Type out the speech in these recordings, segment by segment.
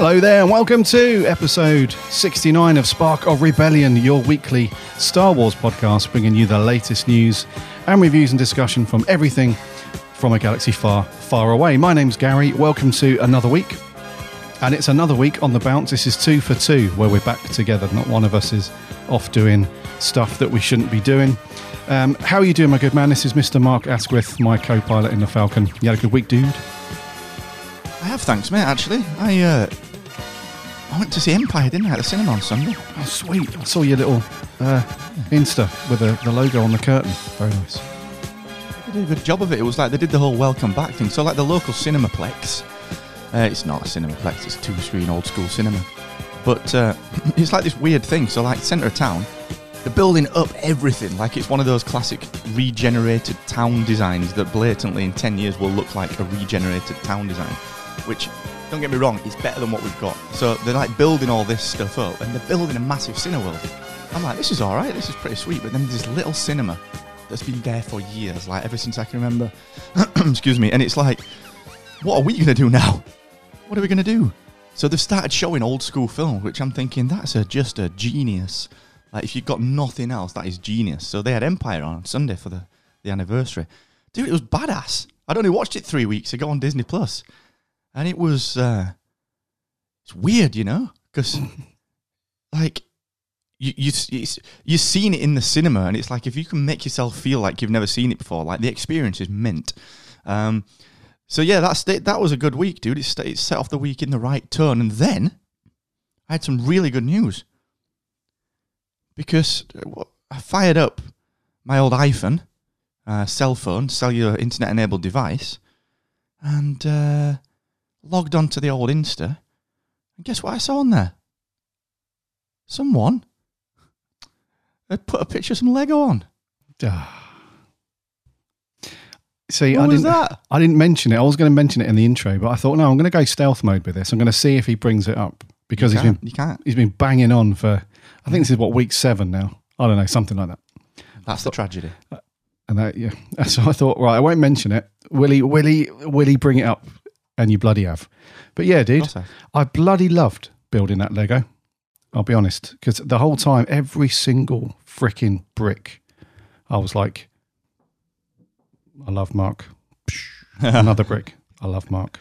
Hello there, and welcome to episode 69 of Spark of Rebellion, your weekly Star Wars podcast, bringing you the latest news and reviews and discussion from everything from a galaxy far, far away. My name's Gary. Welcome to another week. And it's another week on the bounce. This is two for two, where we're back together. Not one of us is off doing stuff that we shouldn't be doing. Um, how are you doing, my good man? This is Mr. Mark Asquith, my co pilot in the Falcon. You had a good week, dude? I have, thanks, mate. Actually, I uh, I went to see Empire, didn't I, at the cinema on Sunday? Oh, sweet. I saw your little uh, Insta with the, the logo on the curtain. Very nice. They did a good job of it. It was like they did the whole welcome back thing. So, like the local Cinemaplex, uh, it's not a Cinemaplex; it's two screen old school cinema. But uh, it's like this weird thing. So, like centre of town, they're building up everything like it's one of those classic regenerated town designs that blatantly in ten years will look like a regenerated town design, which. Don't get me wrong, it's better than what we've got. So they're like building all this stuff up and they're building a massive Cineworld. I'm like, this is all right, this is pretty sweet. But then there's this little cinema that's been there for years, like ever since I can remember. Excuse me. And it's like, what are we going to do now? What are we going to do? So they've started showing old school film, which I'm thinking that's a, just a genius. Like if you've got nothing else, that is genius. So they had Empire on Sunday for the, the anniversary. Dude, it was badass. I'd only watched it three weeks ago on Disney Plus, and it was uh, it's weird, you know, because like you you you've seen it in the cinema, and it's like if you can make yourself feel like you've never seen it before, like the experience is mint. Um, so yeah, that's that was a good week, dude. It, it set off the week in the right tone, and then I had some really good news because uh, I fired up my old iPhone, uh, cell phone, cellular internet enabled device, and uh, logged onto the old Insta. And guess what I saw on there? Someone had put a picture of some Lego on. See, What I was didn't. that? I didn't mention it. I was going to mention it in the intro, but I thought, no, I'm going to go stealth mode with this. I'm going to see if he brings it up because he's been you can't. he's been banging on for. I think this is what week seven now. I don't know, something like that. That's the tragedy. Uh, and that, yeah, so I thought, right, I won't mention it. Will he? Will he? Will he bring it up? And you bloody have. But yeah, dude, course I bloody loved building that Lego. I'll be honest, because the whole time, every single freaking brick, I was like, I love Mark. Another brick. I love Mark.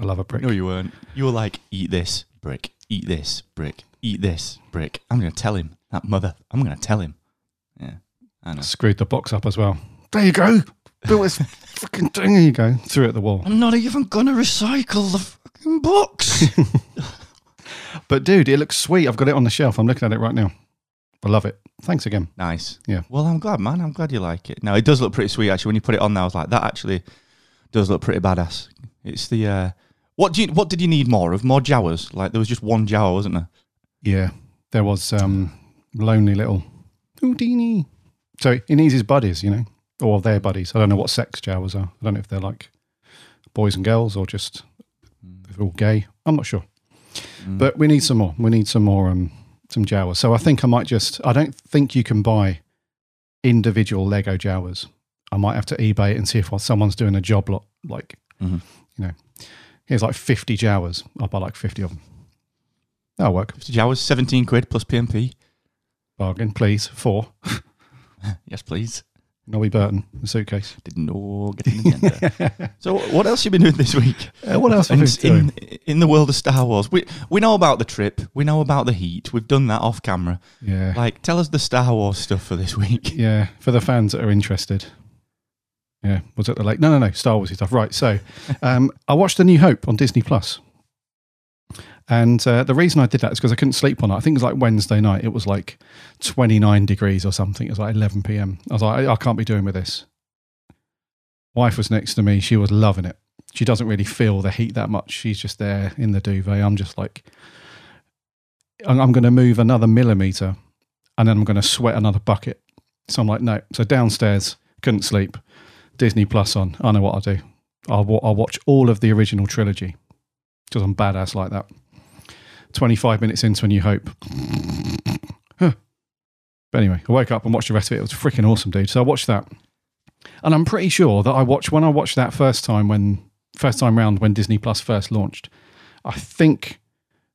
I love a brick. No, you weren't. You were like, eat this brick, eat this brick, eat this brick. I'm going to tell him. That mother, I'm going to tell him. Yeah, I know. Screwed the box up as well. There you go. Built this fucking thing. There you go. Threw it at the wall. I'm not even going to recycle the fucking box. But dude, it looks sweet. I've got it on the shelf. I'm looking at it right now. I love it. Thanks again. nice. Yeah. Well, I'm glad, man. I'm glad you like it. Now, it does look pretty sweet, actually. When you put it on there, I was like, that actually does look pretty badass. It's the. Uh, what do you? What did you need more of? More Jawas? Like there was just one Jawa, wasn't there? Yeah, there was um lonely little Houdini. So he needs his buddies, you know, or their buddies. I don't know what sex Jawas are. I don't know if they're like boys and girls or just if they're all gay. I'm not sure. But we need some more. We need some more um some Jawas. So I think I might just. I don't think you can buy individual Lego Jawas. I might have to eBay it and see if someone's doing a job lot. Like, Mhm. you know, here's like 50 Jawas. I'll buy like 50 of them. That'll work. 50 Jawas, 17 quid plus P&P. Bargain, please. Four. Yes, please. Nobby Burton, the suitcase. didn't no get an agenda. so, what else you been doing this week? Uh, what else have in, been doing? in, in the world of Star Wars, we we know about the trip. We know about the heat. We've done that off camera. Yeah. Like, tell us the Star Wars stuff for this week. yeah, for the fans that are interested. Yeah, was it the late? No, no, no, Star Wars stuff. Right. So, um, I watched A New Hope on Disney Plus, and uh, the reason I did that is because I couldn't sleep on it. I think it was like Wednesday night. It was like twenty nine degrees or something. It was like eleven p.m. I was like, I, I can't be doing with this. Wife was next to me. She was loving it. She doesn't really feel the heat that much. She's just there in the duvet. I'm just like, I'm, I'm going to move another millimeter, and then I'm going to sweat another bucket. So I'm like, no. So downstairs, couldn't sleep. Disney Plus on. I know what I'll do. I'll, I'll watch all of the original trilogy because I'm badass like that. 25 minutes into A New Hope. Huh. But anyway, I woke up and watched the rest of it. It was freaking awesome, dude. So I watched that. And I'm pretty sure that I watched, when I watched that first time, when, first time round when Disney Plus first launched, I think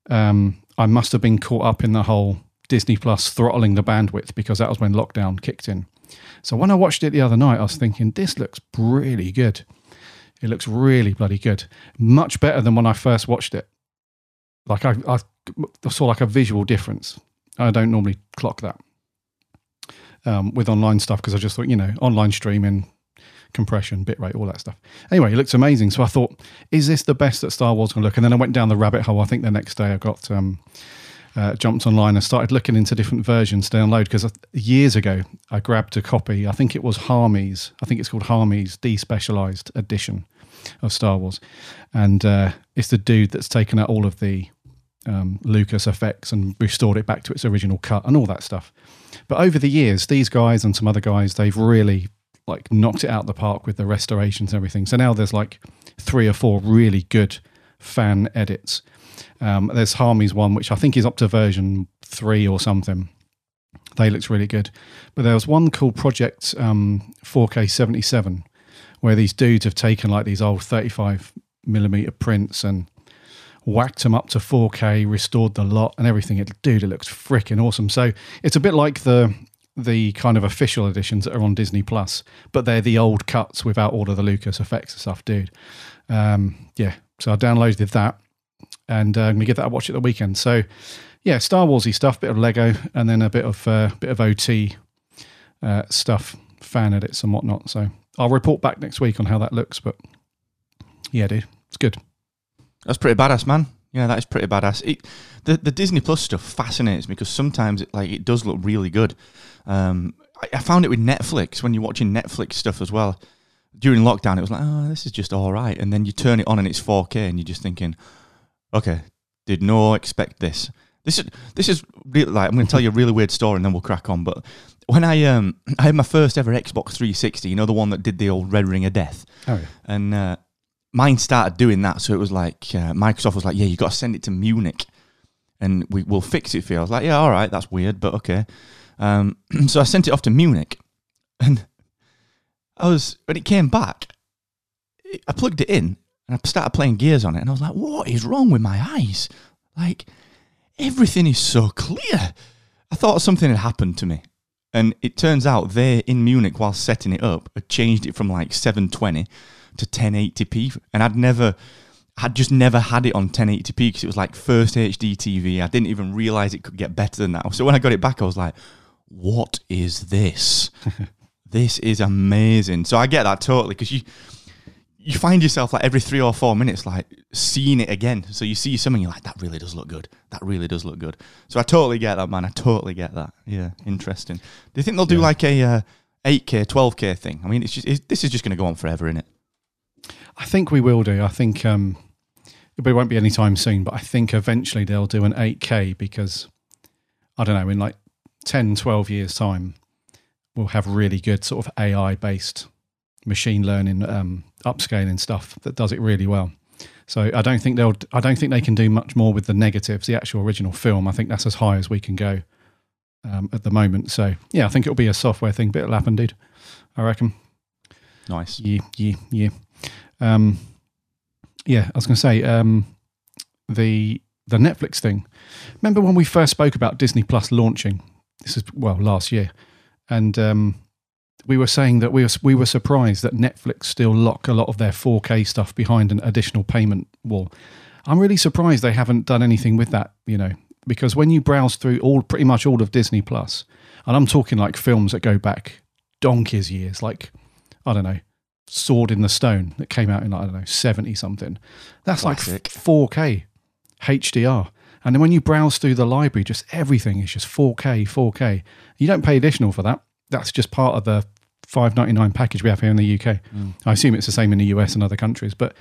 um, I must have been caught up in the whole Disney Plus throttling the bandwidth because that was when lockdown kicked in. So when I watched it the other night, I was thinking, this looks really good. It looks really bloody good. Much better than when I first watched it. Like I, I saw like a visual difference. I don't normally clock that um, with online stuff because I just thought, you know, online streaming, compression, bitrate, all that stuff. Anyway, it looks amazing. So I thought, is this the best that Star Wars can look? And then I went down the rabbit hole. I think the next day I got um, uh, jumped online and started looking into different versions to download because years ago I grabbed a copy. I think it was Harmy's. I think it's called Harmy's Despecialized Edition of Star Wars, and uh, it's the dude that's taken out all of the um, Lucas effects and restored it back to its original cut and all that stuff. But over the years, these guys and some other guys, they've really like knocked it out the park with the restorations and everything. So now there's like three or four really good fan edits. Um, there's Harmy's one, which I think is up to version three or something. They looks really good. But there was one called Project um, 4K 77, where these dudes have taken like these old 35 millimeter prints and whacked them up to 4K, restored the lot and everything. It, dude, it looks freaking awesome. So it's a bit like the the kind of official editions that are on Disney Plus, but they're the old cuts without all of the Lucas effects and stuff, dude. Um, yeah, so I downloaded that and uh, I'm gonna give that a watch at the weekend. So yeah, Star Warsy stuff, bit of Lego, and then a bit of uh, bit of OT uh, stuff, fan edits and whatnot. So I'll report back next week on how that looks. But yeah, dude, it's good. That's pretty badass, man. Yeah, that is pretty badass. It, the the Disney Plus stuff fascinates me because sometimes it like it does look really good. Um, I, I found it with Netflix when you're watching Netflix stuff as well. During lockdown, it was like, oh, this is just all right, and then you turn it on and it's 4K, and you're just thinking, okay, did not expect this. This is this is really like I'm going to tell you a really weird story, and then we'll crack on. But when I um I had my first ever Xbox 360, you know the one that did the old Red Ring of Death, Oh yeah. and uh, mine started doing that. So it was like uh, Microsoft was like, "Yeah, you got to send it to Munich, and we will fix it for you." I was like, "Yeah, all right, that's weird, but okay." Um, so I sent it off to Munich, and I was when it came back, I plugged it in and I started playing Gears on it, and I was like, "What is wrong with my eyes? Like everything is so clear." I thought something had happened to me. And it turns out they in Munich, while setting it up, had changed it from like 720 to 1080p. And I'd never, I'd just never had it on 1080p because it was like first HD TV. I didn't even realize it could get better than that. So when I got it back, I was like, what is this? this is amazing. So I get that totally because you, you find yourself like every three or four minutes, like seeing it again. So you see something, you're like, that really does look good. That really does look good. So I totally get that, man. I totally get that. Yeah, interesting. Do you think they'll do Yeah. like a uh, 8K, 12K thing? I mean, it's just it's, this is just going to go on forever, isn't it? I think we will do. I think um, it won't be anytime soon, but I think eventually they'll do an 8K because I don't know, in like 10, 12 years' time, we'll have really good sort of AI based machine learning um, upscaling stuff that does it really well. So I don't think they'll. I don't think they can do much more with the negatives. The actual original film. I think that's as high as we can go um, at the moment. So yeah, I think it'll be a software thing, but it'll happen, dude. I reckon. Nice. Yeah, yeah, yeah. Um, yeah, I was going to say um, the the Netflix thing. Remember when we first spoke about Disney Plus launching? This is well last year, and um, we were saying that we were we were surprised that Netflix still lock a lot of their 4K stuff behind an additional payment wall. I'm really surprised they haven't done anything with that. You know, because when you browse through all pretty much all of Disney Plus, and I'm talking like films that go back donkeys years, like I don't know, Sword in the Stone that came out in I don't know seventy something. That's Classic. like four K HDR. And then when you browse through the library, just everything is just 4K, 4K. You don't pay additional for that. That's just part of the 5.99 package we have here in the UK. Mm. I assume it's the same in the US and other countries. But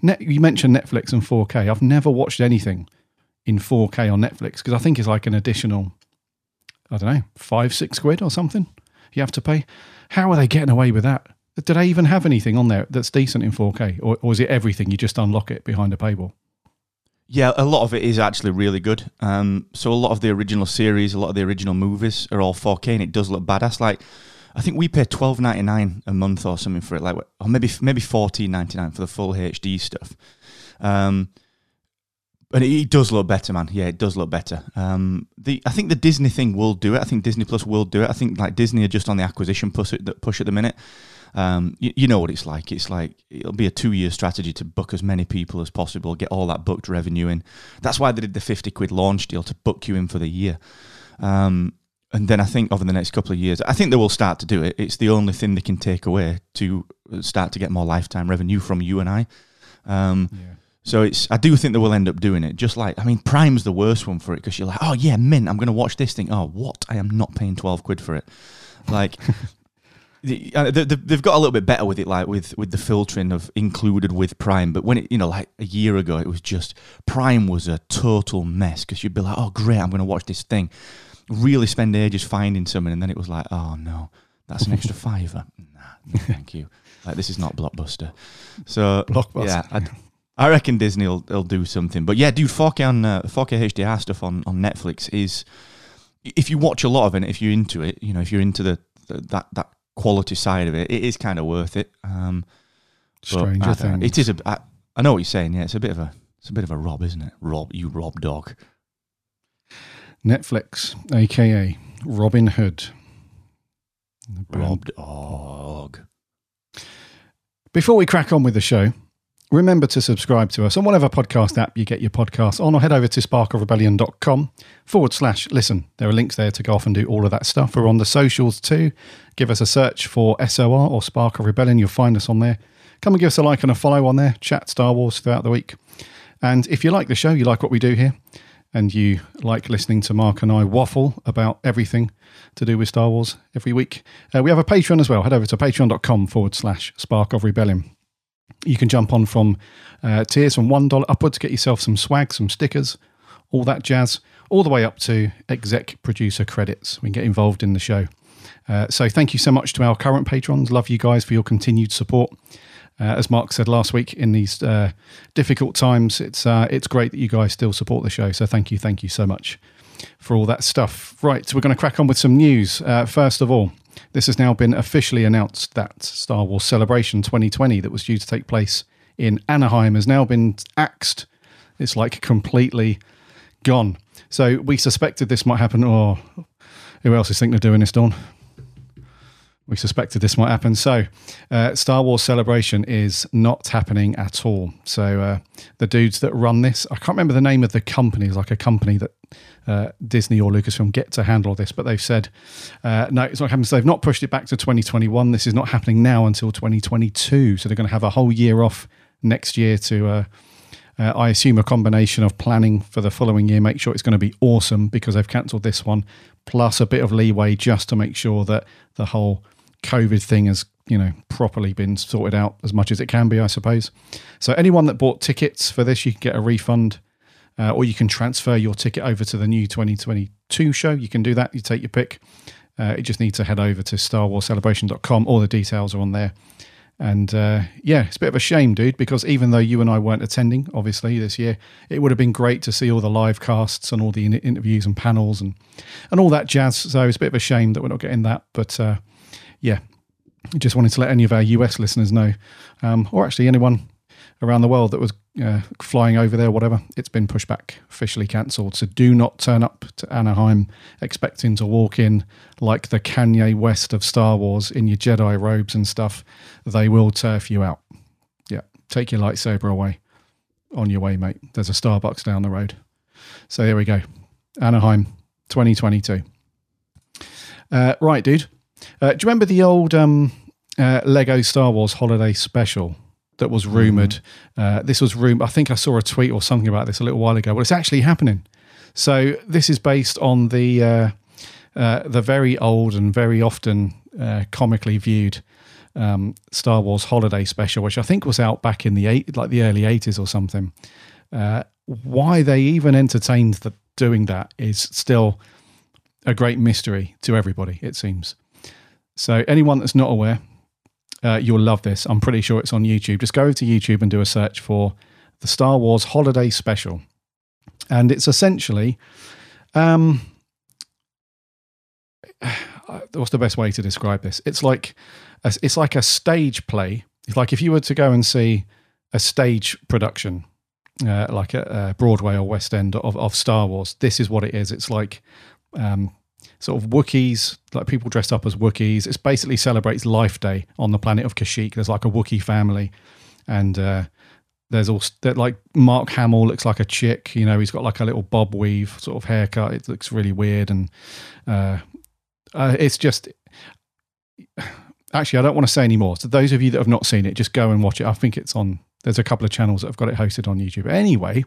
net, you mentioned Netflix and 4K. I've never watched anything in 4K on Netflix because I think it's like an additional, I don't know, five, six quid or something you have to pay. How are they getting away with that? Do I even have anything on there that's decent in 4K? Or, or is it everything? You just unlock it behind a paywall? Yeah, a lot of it is actually really good. Um, so a lot of the original series, a lot of the original movies are all 4K, and it does look badass. Like, I think we pay twelve ninety nine a month or something for it, like, or maybe maybe fourteen ninety nine for the full HD stuff. Um, and it, it does look better, man. Yeah, it does look better. Um, the I think the Disney thing will do it. I think Disney Plus will do it. I think like Disney are just on the acquisition push at, push at the minute. Um, you, you know what it's like. It's like it'll be a two-year strategy to book as many people as possible, get all that booked revenue in. That's why they did the fifty quid launch deal to book you in for the year. Um, and then I think over the next couple of years, I think they will start to do it. It's the only thing they can take away to start to get more lifetime revenue from you and I. Um, So it's I do think they will end up doing it. Just like I mean, Prime's the worst one for it because you're like, oh yeah, mint, I'm going to watch this thing. Oh what? I am not paying twelve quid for it. Like. the- uh, they- they- They've got a little bit better with it, like with with the filtering of included with Prime. But when it, you know, like a year ago, it was just Prime was a total mess because you'd be like, "Oh, great, I'm going to watch this thing." Really spend ages finding something, and then it was like, "Oh no, that's an extra fiver." Nah, no, thank you. Like this is not blockbuster. So Blockbuster. yeah, I, I reckon Disney will, will do something. But yeah, dude, 4K on uh, 4K HDR stuff on, on Netflix is if you watch a lot of it, if you're into it, you know, if you're into the, the that that quality side of it, it is kind of worth it. Um, I Stranger know. Things. It is a. I, I know what you're saying. Yeah, it's a bit of a. It's a bit of a rob, isn't it? Rob, you rob dog. Netflix, aka Robin Hood. Rob dog. Before we crack on with the show, remember to subscribe to us on whatever podcast app you get your podcasts on, or head over to sparkofrebellion.com forward slash listen. There are links there to go off and do all of that stuff. We're on the socials too. Give us a search for SOR or Spark of Rebellion. You'll find us on there. Come and give us a like and a follow on there. Chat Star Wars throughout the week. And if you like the show, you like what we do here, and you like listening to Mark and I waffle about everything to do with Star Wars every week, uh, we have a Patreon as well. Head over to patreon.com forward slash Spark of Rebellion. You can jump on from uh, tiers from $1 upwards, get yourself some swag, some stickers, all that jazz, all the way up to exec producer credits. We can get involved in the show. Uh, so thank you so much to our current patrons. Love you guys for your continued support. Uh, as Mark said last week, in these uh, difficult times, it's uh, it's great that you guys still support the show. So thank you, thank you so much for all that stuff. Right, so we're going to crack on with some news. Uh, first of all, this has now been officially announced that Star Wars Celebration 2020, that was due to take place in Anaheim, has now been axed. It's like completely gone. So we suspected this might happen. Or who else is thinking of doing this, Dawn? We suspected this might happen. So, uh, Star Wars Celebration is not happening at all. So, uh, the dudes that run this, I can't remember the name of the company, it's like a company that uh, Disney or Lucasfilm get to handle this, but they've said, uh, no, it's not happening. So, they've not pushed it back to 2021. This is not happening now until 2022. So, they're going to have a whole year off next year to. Uh, uh, I assume a combination of planning for the following year, make sure it's going to be awesome because they've cancelled this one, plus a bit of leeway just to make sure that the whole COVID thing has, you know, properly been sorted out as much as it can be, I suppose. So anyone that bought tickets for this, you can get a refund, uh, or you can transfer your ticket over to the new 2022 show. You can do that. You take your pick. Uh, you just need to head over to StarWarsCelebration.com. All the details are on there. And uh, yeah, it's a bit of a shame, dude, because even though you and I weren't attending, obviously, this year, it would have been great to see all the live casts and all the in- interviews and panels and, and all that jazz. So it's a bit of a shame that we're not getting that. But uh, yeah, just wanted to let any of our US listeners know, um, or actually anyone around the world that was uh, flying over there, whatever, it's been pushed back, officially cancelled. So do not turn up to Anaheim expecting to walk in like the Kanye West of Star Wars in your Jedi robes and stuff. They will turf you out. Yeah, take your lightsaber away on your way, mate. There's a Starbucks down the road. So there we go. Anaheim 2022. Uh, right, dude. Uh, do you remember the old um, uh, Lego Star Wars Holiday Special that was rumored. Uh, this was rumored. I think I saw a tweet or something about this a little while ago. Well, it's actually happening. So this is based on the uh, uh, the very old and very often uh, comically viewed um, Star Wars Holiday Special, which I think was out back in the eight, like the early eighties or something. Uh, why they even entertained the, doing that is still a great mystery to everybody. It seems. So anyone that's not aware, uh, you'll love this. I'm pretty sure it's on YouTube. Just go to YouTube and do a search for the Star Wars Holiday Special, and it's essentially. Um, what's the best way to describe this? It's like a, it's like a stage play. It's like if you were to go and see a stage production, uh, like a, a, Broadway or West End of, of Star Wars. This is what it is. It's like um, sort of Wookiees, like people dressed up as Wookiees. It basically celebrates Life Day on the planet of Kashyyyk. There's like a Wookiee family, and uh, there's all that like Mark Hamill looks like a chick. You know, he's got like a little bob weave sort of haircut. It looks really weird, and uh, uh, it's just. Actually, I don't want to say any more. So those of you that have not seen it, just go and watch it. I think it's on. There's a couple of channels that have got it hosted on YouTube. Anyway,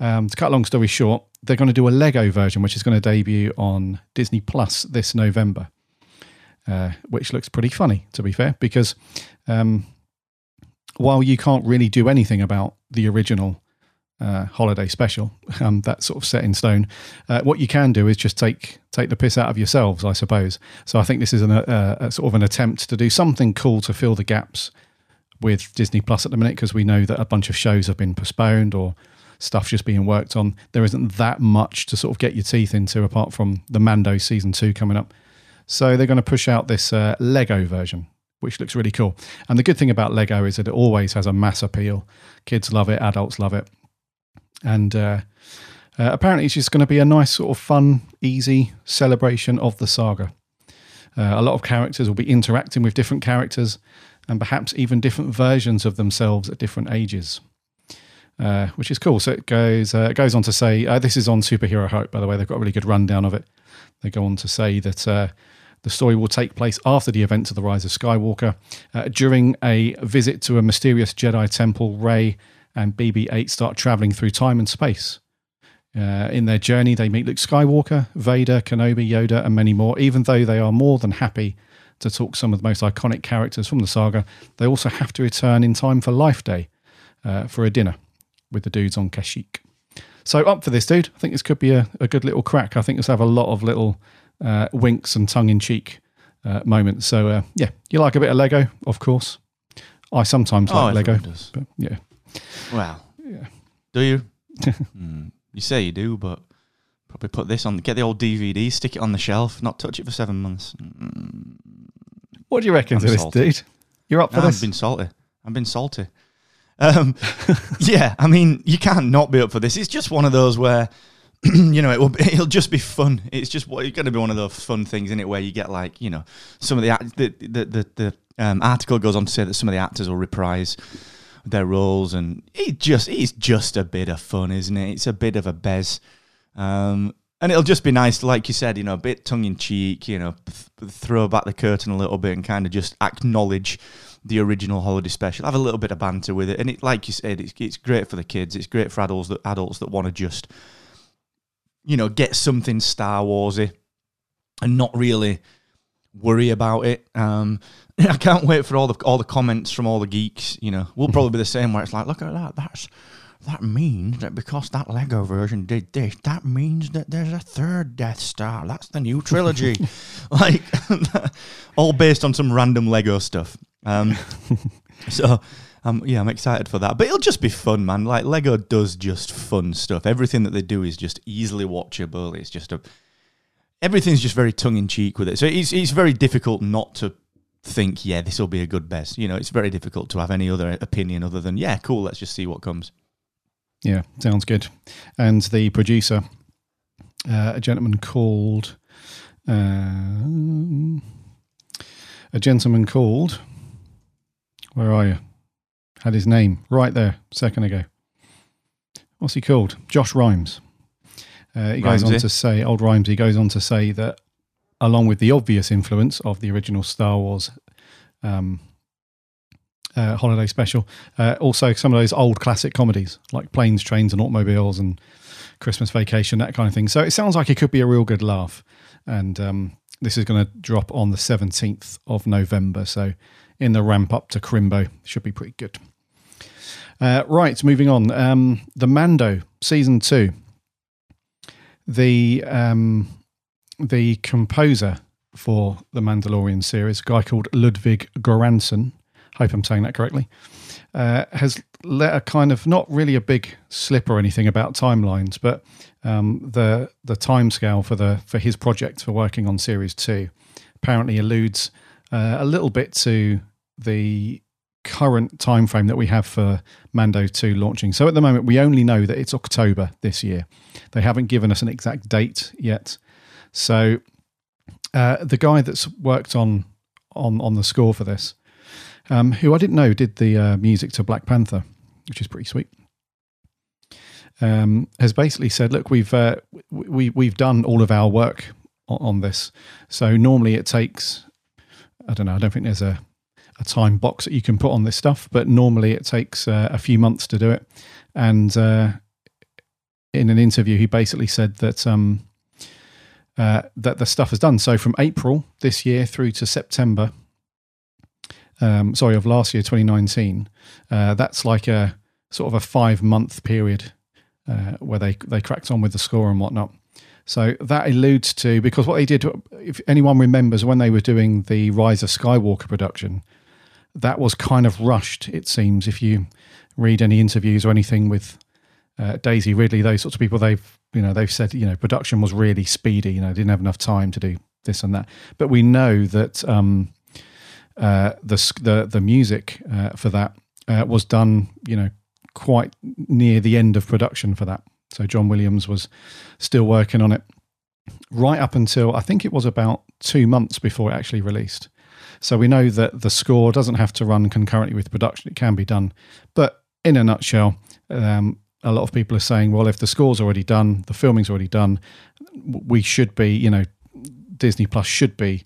um, to cut a long story short, they're going to do a Lego version, which is going to debut on Disney Plus this November, uh, which looks pretty funny, to be fair, because um, while you can't really do anything about the original uh, holiday special, um, that's sort of set in stone. Uh, what you can do is just take take the piss out of yourselves, I suppose. So I think this is an, uh, a sort of an attempt to do something cool to fill the gaps with Disney Plus at the minute, because we know that a bunch of shows have been postponed or stuff just being worked on. There isn't that much to sort of get your teeth into apart from the Mando season two coming up. So they're going to push out this uh, Lego version, which looks really cool. And the good thing about Lego is that it always has a mass appeal. Kids love it, adults love it. And uh, uh, apparently, it's just going to be a nice, sort of fun, easy celebration of the saga. Uh, a lot of characters will be interacting with different characters and perhaps even different versions of themselves at different ages uh, which is cool. So it goes uh, it goes on to say uh, this is on Superhero Hype, by the way. They've got a really good rundown of it. They go on to say that uh, the story will take place after the events of the Rise of Skywalker, uh, during a visit to a mysterious Jedi temple. Rey and BB-8 start traveling through time and space. Uh, in their journey, they meet Luke Skywalker, Vader, Kenobi, Yoda, and many more. Even though they are more than happy to talk some of the most iconic characters from the saga, they also have to return in time for Life Day for a dinner with the dudes on Kashyyyk. So up for this, dude. I think this could be a, a good little crack. I think this have a lot of little uh, winks and tongue in cheek uh, moments. So uh, yeah, you like a bit of Lego, of course. I sometimes Oh, like Lego, does. but yeah, Well, Yeah. do you? Hmm. You say you do, but probably put this on. Get the old DVD, stick it on the shelf, not touch it for seven months. Mm. What do you reckon I'm to this, dude? You're up for Nah, this? I've been salty. I've been salty. Um, yeah, I mean, you can't not be up for this. It's just one of those where, you know, it will. Be, it'll just be fun. It's just what it's going to be one of those fun things in it where you get like, you know, some of the the the the, the um, article goes on to say that some of the actors will reprise their roles, and it just it's just a bit of fun, isn't it? It's a bit of a bez. Um, and it'll just be nice, like you said, you know, a bit tongue in cheek, you know, th- throw back the curtain a little bit and kind of just acknowledge the original holiday special. Have a little bit of banter with it, and it, like you said, it's it's great for the kids. It's great for adults that adults that want to just, you know, get something Star Warsy, and not really worry about it. Um, I can't wait for all the all the comments from all the geeks. You know, we'll probably be the same where it's like, look at that, that's that means that because that Lego version did this, that means that there's a third Death Star. That's the new trilogy. like, all based on some random Lego stuff. Um, so, um, yeah, I'm excited for that. But it'll just be fun, man. Like, Lego does just fun stuff. Everything that they do is just easily watchable. It's just a. Everything's just very tongue in cheek with it. So it's, it's very difficult not to think, yeah, this will be a good best. You know, it's very difficult to have any other opinion other than, yeah, cool, let's just see what comes. Yeah, sounds good. And the producer, uh, a gentleman called, uh, a gentleman called, where are you? Had his name right there a second ago. What's he called? Josh Rimes. Uh, he goes on Rimesy. to say, old Rimes, he goes on to say that along with the obvious influence of the original Star Wars um, uh, holiday special. Uh, also, some of those old classic comedies like Planes, Trains, and Automobiles and Christmas Vacation, that kind of thing. So it sounds like it could be a real good laugh. And um, this is going to drop on the 17th of November. So in the ramp up to Crimbo, should be pretty good. Uh, right, moving on. Um, the Mando season two. The um, the composer for the Mandalorian series, a guy called Ludwig Göransson, hope I'm saying that correctly, uh, has let a kind of not really a big slip or anything about timelines, but um, the the timescale for the for his project for working on series two apparently alludes uh, a little bit to the current time frame that we have for Mando 2 launching. So at the moment we only know that it's October this year. They haven't given us an exact date yet. So uh, the guy that's worked on on on the score for this um, who I didn't know did the uh, music to Black Panther, which is pretty sweet. Um, has basically said, "Look, we've uh, we we've done all of our work on, on, this. So normally it takes, I don't know, I don't think there's a a time box that you can put on this stuff, but normally it takes uh, a few months to do it." And uh, in an interview, he basically said that um, uh, that the stuff is done. So from April this year through to September um, sorry, of last year, 2019, uh, that's like a sort of a five month period uh, where they, they cracked on with the score and whatnot. So that alludes to because what they did, if anyone remembers when they were doing the Rise of Skywalker production, that was kind of rushed. It seems if you read any interviews or anything with uh, Daisy Ridley, those sorts of people, they've you know they've said you know production was really speedy. You know, didn't have enough time to do this and that. But we know that um, the the the music uh, for that uh, was done, you know, quite near the end of production for that. So John Williams was still working on it right up until I think it was about two months before it actually released. So we know that the score doesn't have to run concurrently with production; it can be done. But in a nutshell, um, a lot of people are saying, well, if the score's already done, the filming's already done, we should be, you know, Disney Plus should be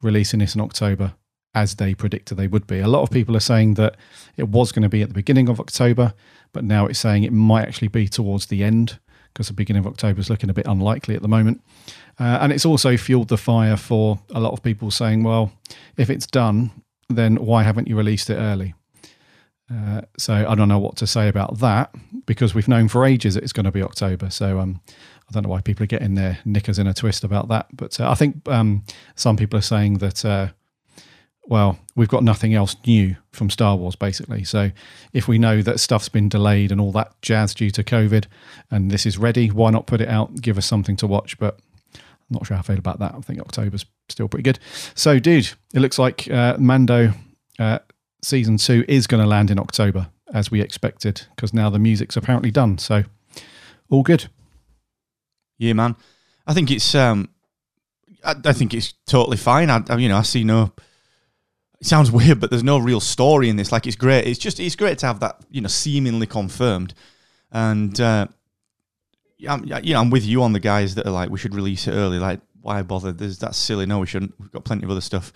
releasing this in October as they predicted they would be. A lot of people are saying that it was going to be at the beginning of October, but now it's saying it might actually be towards the end because the beginning of October is looking a bit unlikely at the moment. Uh, and it's also fueled the fire for a lot of people saying, well, if it's done, then why haven't you released it early? Uh, so I don't know what to say about that because we've known for ages that it's going to be October. So um, I don't know why people are getting their knickers in a twist about that. But uh, I think um, some people are saying that uh, well, we've got nothing else new from Star Wars, basically. So if we know that stuff's been delayed and all that jazz due to COVID and this is ready, why not put it out, give us something to watch? But I'm not sure how I feel about that. I think October's still pretty good. So, dude, it looks like uh, Mando uh, season two is going to land in October as we expected because now the music's apparently done. So, all good. Yeah, man. I think it's um, I, I think it's totally fine. I, you know I see no it sounds weird, but there's no real story in this. Like it's great. It's just it's great to have that you know seemingly confirmed, and uh, I'm, you know I'm with you on the guys that are like we should release it early. Like why bother? There's that's silly. No, we shouldn't. We've got plenty of other stuff.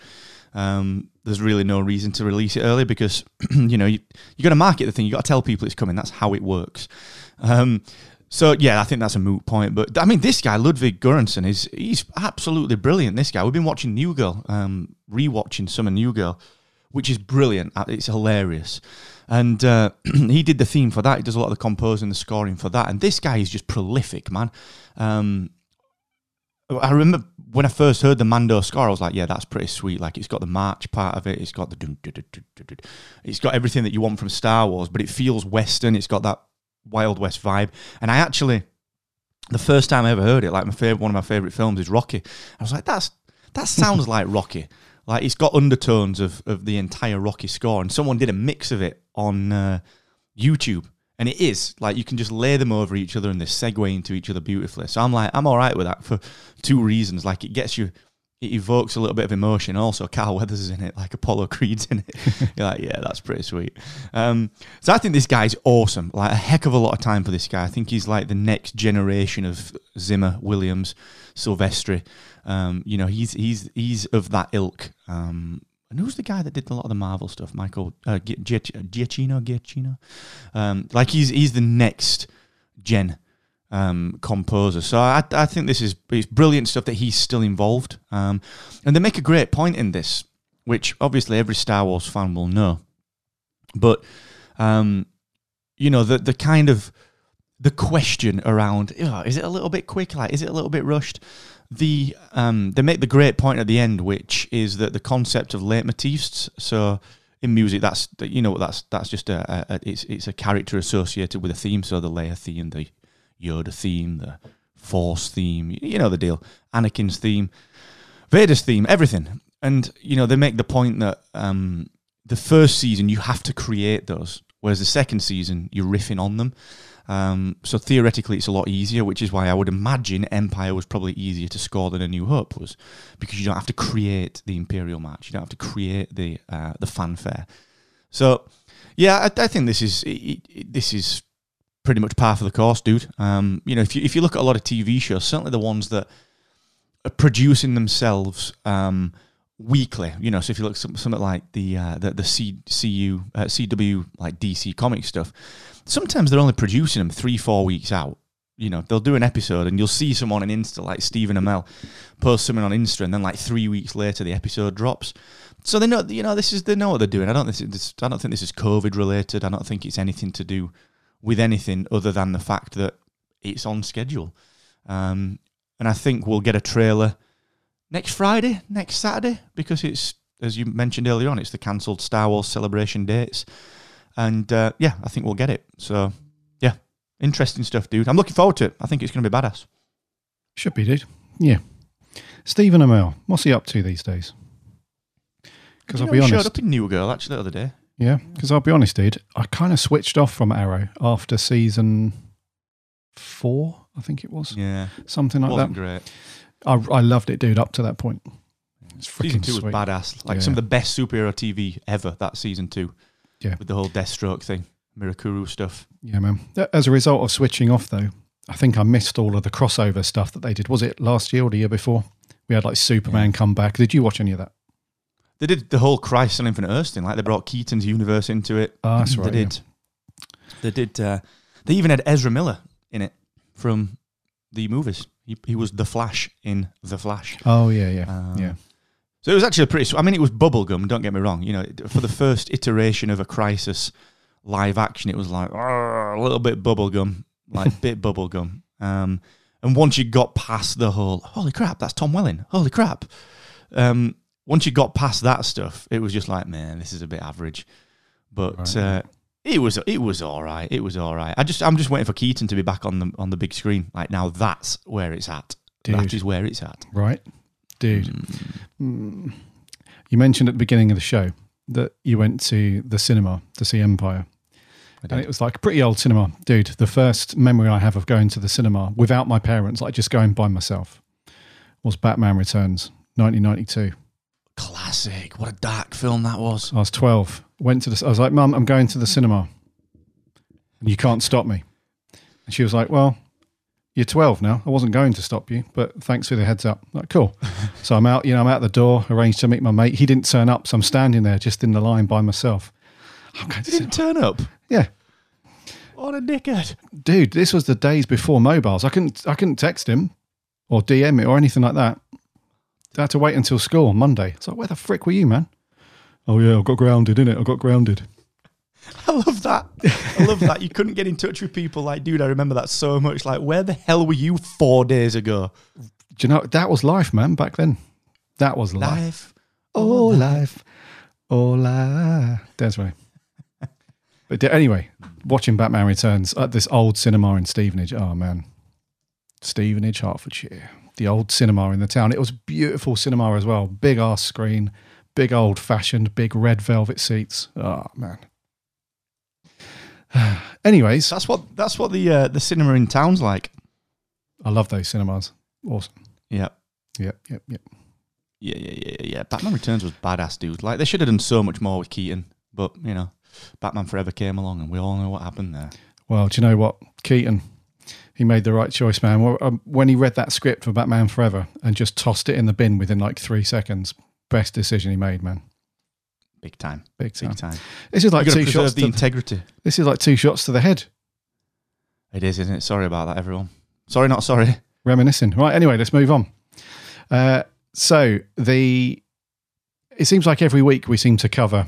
Um, there's really no reason to release it early because you know you you got to market the thing. You got to tell people it's coming. That's how it works. Um, so yeah, I think that's a moot point. But I mean, this guy Ludwig Göransson is he's absolutely brilliant. This guy, we've been watching New Girl, um, rewatching some of New Girl, which is brilliant. Uh, it's hilarious, and uh, he did the theme for that. He does a lot of the composing, the scoring for that. And this guy is just prolific, man. Um, I remember when I first heard the Mando score, I was like, "Yeah, that's pretty sweet. Like, it's got the march part of it. It's got the, it's got everything that you want from Star Wars, but it feels Western. It's got that Wild West vibe. And I actually, the first time I ever heard it, like my favorite, one of my favorite films is Rocky. I was like, that's that sounds like Rocky. Like it's got undertones of of the entire Rocky score, and someone did a mix of it on uh, YouTube. And it is like you can just lay them over each other and they segue into each other beautifully. So I'm like, I'm all right with that for two reasons. Like it gets you it evokes a little bit of emotion. Also, Carl Weathers is in it, like Apollo Creed's in it. You're like, yeah, that's pretty sweet. Um, so I think this guy's awesome. Like a heck of a lot of time for this guy. I think he's like the next generation of Zimmer, Williams, Silvestri. Um, you know, he's he's he's of that ilk. Um, and who's the guy that did a lot of the Marvel stuff? Michael uh, Gi- Giacchino, Giacchino. Um, like he's he's the next gen um, composer. So I I think this is it's brilliant stuff that he's still involved. Um, and they make a great point in this, which obviously every Star Wars fan will know. But um, you know the the kind of the question around "Oh, is it a little bit quick like is it a little bit rushed the um they make the great point at the end which is that the concept of leitmotifs so in music that's you know that's that's just a, a, it's it's a character associated with a theme so the Leia theme the Yoda theme the Force theme you know the deal Anakin's theme Vader's theme everything and you know they make the point that um the first season you have to create those whereas the second season you're riffing on them um, so theoretically, it's a lot easier, which is why I would imagine Empire was probably easier to score than A New Hope was, because you don't have to create the Imperial March, you don't have to create the uh, the fanfare. So, yeah, I, I think this is it, it, this is pretty much par for the course, dude. Um, you know, if you if you look at a lot of TV shows, certainly the ones that are producing themselves. Um, weekly. You know, so if you look some, something like the uh, the the C, CU uh, CW like DC comic stuff, sometimes they're only producing them three four weeks out. You know, they'll do an episode and you'll see someone on Insta like Stephen Amell post something on Insta, and then like three weeks later the episode drops. So they know, you know, this is they know what they're doing. I don't this, this I don't think this is COVID related. I don't think it's anything to do with anything other than the fact that it's on schedule. Um, and I think we'll get a trailer next Friday, next Saturday, because it's as you mentioned earlier on, it's the cancelled Star Wars celebration dates, and uh, yeah, I think we'll get it. So yeah, interesting stuff, dude. I'm looking forward to it. I think it's going to be badass. Should be, dude. Yeah. Stephen Amell, what's he up to these days? Because I'll be he showed up in New Girl actually the other day. Yeah, because I'll be honest, dude. I kind of switched off from Arrow after season four, I think it was. Yeah, Something like wasn't that. great. I, I loved it, dude, up to that point. It's Season freaking two was sweet. badass. Like Yeah. some of the best superhero TV ever. That season two. Yeah. with the whole Deathstroke thing, Mirakuru stuff. Yeah, man. As a result of switching off, though, I think I missed all of the crossover stuff that they did. Was it last year or the year before? We had like Superman come back. Did you watch any of that? They did the whole Crisis on Infinite Earth thing. Like they brought Keaton's universe into it. Ah, that's right, They did. They did. Uh, they even had Ezra Miller in it from the movies. He, he was the Flash in the Flash. Oh, yeah, yeah, Um, yeah. So it was actually a pretty. I mean, it was bubblegum. Don't get me wrong. You know, for the first iteration of a Crisis live action, it was like a little bit bubblegum, like bit bubblegum. Um, and once you got past the whole, holy crap, that's Tom Welling. Holy crap. Um, once you got past that stuff, it was just like, man, this is a bit average. But Right. uh, it was it was all right. It was all right. I just I'm just waiting for Keaton to be back on the on the big screen. Like now, that's where it's at. That Dude. is where it's at. Right? Dude. Mm. You mentioned at the beginning of the show that you went to the cinema to see Empire. And it was like a pretty old cinema. Dude, the first memory I have of going to the cinema without my parents, like just going by myself, was Batman Returns, 1992. Classic. What a dark film that was. I was 12. Went to the, I was like, Mum, I'm going to the cinema. And you can't stop me. And she was like, Well, you're 12 now. I wasn't going to stop you, but thanks for the heads up. Like, cool. so I'm out, you know, I'm out the door, arranged to meet my mate. He didn't turn up. So I'm standing there just in the line by myself. I'm going to didn't cinema. turn up. Yeah. What a dickhead. Dude, this was the days before mobiles. I couldn't, I couldn't text him or DM it or anything like that. I had to wait until school on Monday. It's like, where the frick were you, man? Oh, yeah, I got grounded, in it. I got grounded. I love that. I love that. You couldn't get in touch with people like, dude, I remember that so much. Like, where the hell were you four days ago? Do you know that was life, man? Back then, that was life. Life. Oh, life, oh life. That's right. But anyway, watching Batman Returns at this old cinema in Stevenage. Oh man, Stevenage, Hertfordshire. The old cinema in the town. It was a beautiful cinema as well. Big ass screen, big old fashioned, big red velvet seats. Oh man. Anyways, That's what that's what the uh, the cinema in town's like. I love those cinemas. Awesome. Yeah. Yep, yep, yep. Yeah, yeah, yeah, yeah, yeah. Batman Returns was badass, dude. Like they should have done so much more with Keaton, but you know, Batman Forever came along, and we all know what happened there. Well, do you know what? Keaton, he made the right choice, man. Um, When he read that script for Batman Forever and just tossed it in the bin within like three seconds, best decision he made, man. Big time. Big time. Big time. This is like two shots. the To, integrity. this is like two shots to the head. It is, isn't it? Sorry about that, everyone. Sorry, not sorry. reminiscing. Right. Anyway, let's move on. Uh, so the it seems like every week we seem to cover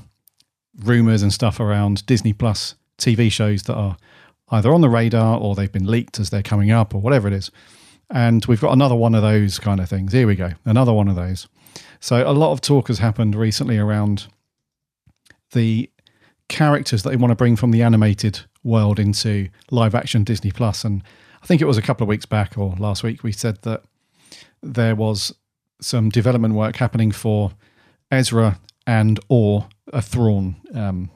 rumors and stuff around Disney Plus TV shows that are either on the radar or they've been leaked as they're coming up or whatever it is. And we've got another one of those kind of things. Here we go. Another one of those. So a lot of talk has happened recently around the characters that they want to bring from the animated world into live action Disney Plus. And I think it was a couple of weeks back or last week we said that there was some development work happening for Ezra and or a Thrawn um,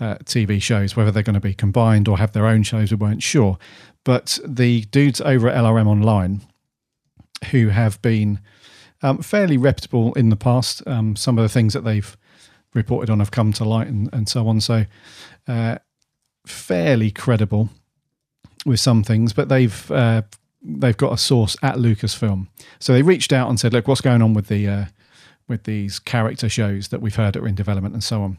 uh, TV shows. Whether they're going to be combined or have their own shows, we weren't sure. But the dudes over at LRM Online, who have been um, fairly reputable in the past, um, some of the things that they've reported on have come to light and, and so on. So, uh, fairly credible with some things, but they've uh, they've got a source at Lucasfilm. So they reached out and said, "Look, what's going on with the uh, with these character shows that we've heard are in development and so on."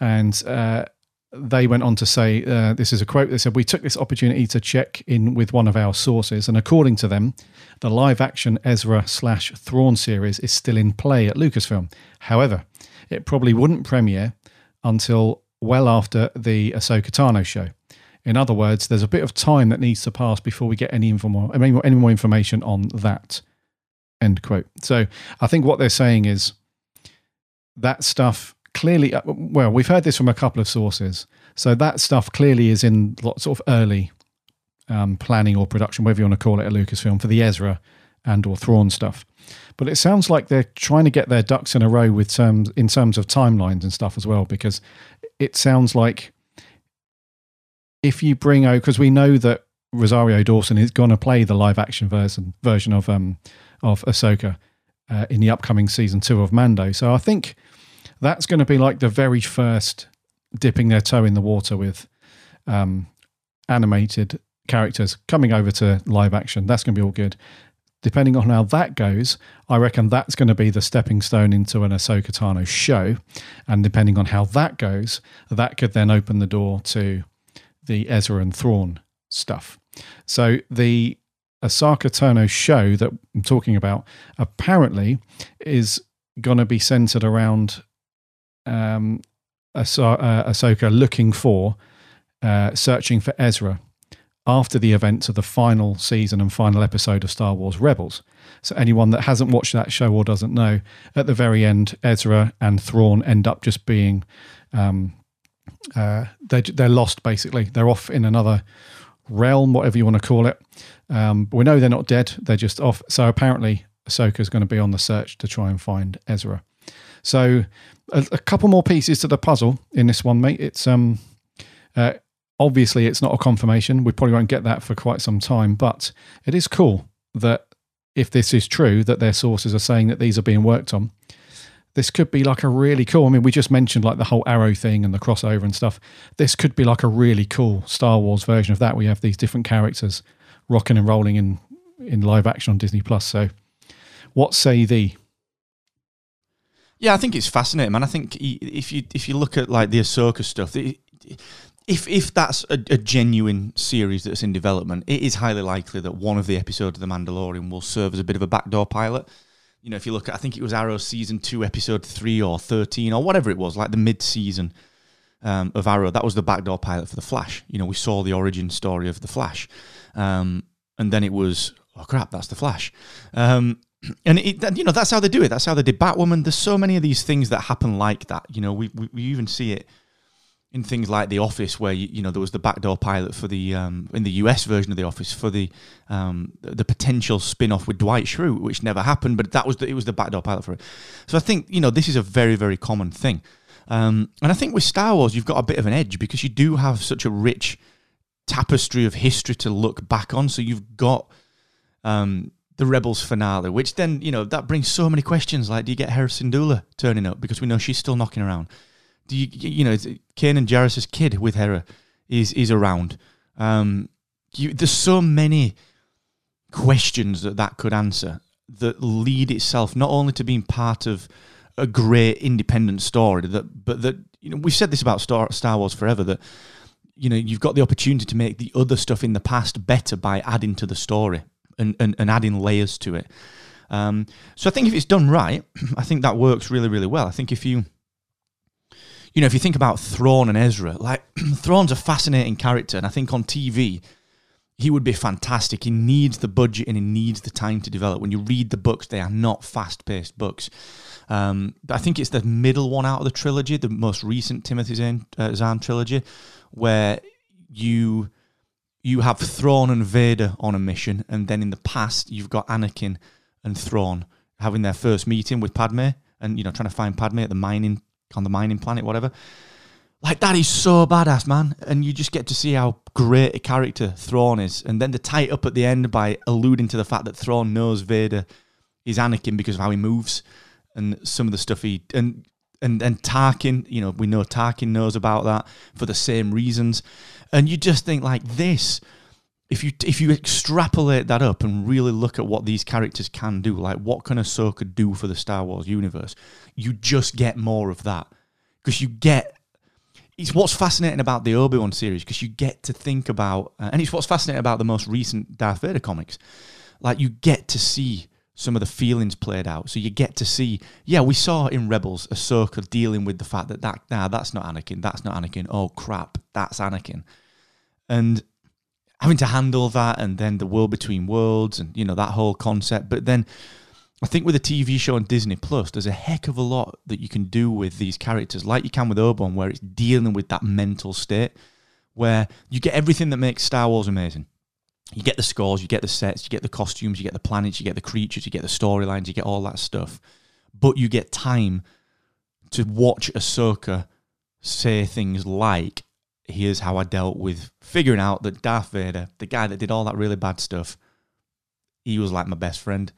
And uh, they went on to say, uh, "This is a quote." They said, "We took this opportunity to check in with one of our sources, and according to them, the live-action Ezra slash Thrawn series is still in play at Lucasfilm. However, it probably wouldn't premiere until well after the Ahsoka Tano show." In other words, there's a bit of time that needs to pass before we get any, inform- any, more, any more information on that. End quote. So I think what they're saying is that stuff clearly, uh, well, we've heard this from a couple of sources. So that stuff clearly is in lots of early um, planning or production, whatever you want to call it, at Lucasfilm for the Ezra and or Thrawn stuff. But it sounds like they're trying to get their ducks in a row with terms in terms of timelines and stuff as well, because it sounds like if you bring out because we know that Rosario Dawson is going to play the live action version version of um of Ahsoka uh, in the upcoming season two of Mando. So I think that's going to be like the very first dipping their toe in the water with um, animated characters coming over to live action. That's going to be all good. Depending on how that goes, I reckon that's going to be the stepping stone into an Ahsoka Tano show. And depending on how that goes, that could then open the door to the Ezra and Thrawn stuff. So the Ahsoka Tano show that I'm talking about apparently is going to be centered around um, uh, Ahsoka looking for, uh, searching for Ezra after the events of the final season and final episode of Star Wars Rebels. So anyone that hasn't watched that show or doesn't know, at the very end, Ezra and Thrawn end up just being um, uh, they're they're lost basically. They're off in another realm, whatever you want to call it. Um, we know they're not dead; they're just off. So apparently, Ahsoka is going to be on the search to try and find Ezra. So a, a couple more pieces to the puzzle in this one, mate. It's um, uh, obviously it's not a confirmation. We probably won't get that for quite some time, but it is cool that if this is true, that their sources are saying that these are being worked on this could be like a really cool. I mean, we just mentioned like the whole arrow thing and the crossover and stuff. This could be like a really cool Star Wars version of that. We have these different characters rocking and rolling in in live action on Disney Plus. So, what say thee? Yeah, I think it's fascinating, man. I think i- if you if you look at like the Ahsoka stuff, if if that's a, a genuine series that's in development, it is highly likely that one of the episodes of The Mandalorian will serve as a bit of a backdoor pilot. You know, if you look at, I think it was Arrow season two, episode three or thirteen or whatever it was, like the mid season um, of Arrow, that was the backdoor pilot for the Flash. You know, we saw the origin story of the Flash, um, and then it was oh crap, that's the Flash. Um, and it, you know that's how they do it. That's how they did Batwoman. There's so many of these things that happen like that. You know, we we, we even see it in things like The Office, where you, you know there was the backdoor pilot for the um, in the US version of The Office for the um, the potential spin off with Dwight Schrute, which never happened, but that was the, it was the backdoor pilot for it. So I think you know this is a very very common thing, um, and I think with Star Wars you've got a bit of an edge because you do have such a rich tapestry of history to look back on. So you've got um, the Rebels finale, which then you know that brings so many questions. Like, do you get Hera Syndulla turning up because we know she's still knocking around? Do you you know it Kanan Jarrus's kid with Hera is is around? Um, you, there's so many questions that that could answer that lead itself not only to being part of a great independent story that but that you know we've said this about Star, Star Wars forever that you know you've got the opportunity to make the other stuff in the past better by adding to the story and, and, and adding layers to it. Um, so I think if it's done right, I think that works really really well. I think if you you know if you think about Thrawn and Ezra, like Thrawn's a fascinating character, and I think on TV he would be fantastic. He needs the budget and he needs the time to develop. When you read the books, they are not fast paced books. Um, but I think it's the middle one out of the trilogy, the most recent Timothy Zahn, uh, Zahn trilogy, where you you have Thrawn and Vader on a mission, and then in the past you've got Anakin and Thrawn having their first meeting with Padme, and you know trying to find Padme at the mining on the mining planet, whatever. Like that is so badass, man, and you just get to see how great a character Thrawn is, and then to tie it up at the end by alluding to the fact that Thrawn knows Vader is Anakin because of how he moves and some of the stuff he and and and Tarkin, you know, we know Tarkin knows about that for the same reasons, and you just think like this. If you if you extrapolate that up and really look at what these characters can do, like what can Ahsoka do for the Star Wars universe, you just get more of that because you get it's what's fascinating about the Obi Wan series because you get to think about, uh, and it's what's fascinating about the most recent Darth Vader comics. Like you get to see some of the feelings played out. So you get to see, yeah, we saw in Rebels Ahsoka dealing with the fact that that nah, that's not Anakin, that's not Anakin. Oh crap, that's Anakin, and having to handle that, and then the world between worlds, and you know that whole concept. But then I think with a TV show on Disney Plus, there's a heck of a lot that you can do with these characters, like you can with Obi-Wan, where it's dealing with that mental state, where you get everything that makes Star Wars amazing. You get the scores, you get the sets, you get the costumes, you get the planets, you get the creatures, you get the storylines, you get all that stuff. But you get time to watch Ahsoka say things like, here's how I dealt with figuring out that Darth Vader, the guy that did all that really bad stuff, he was like my best friend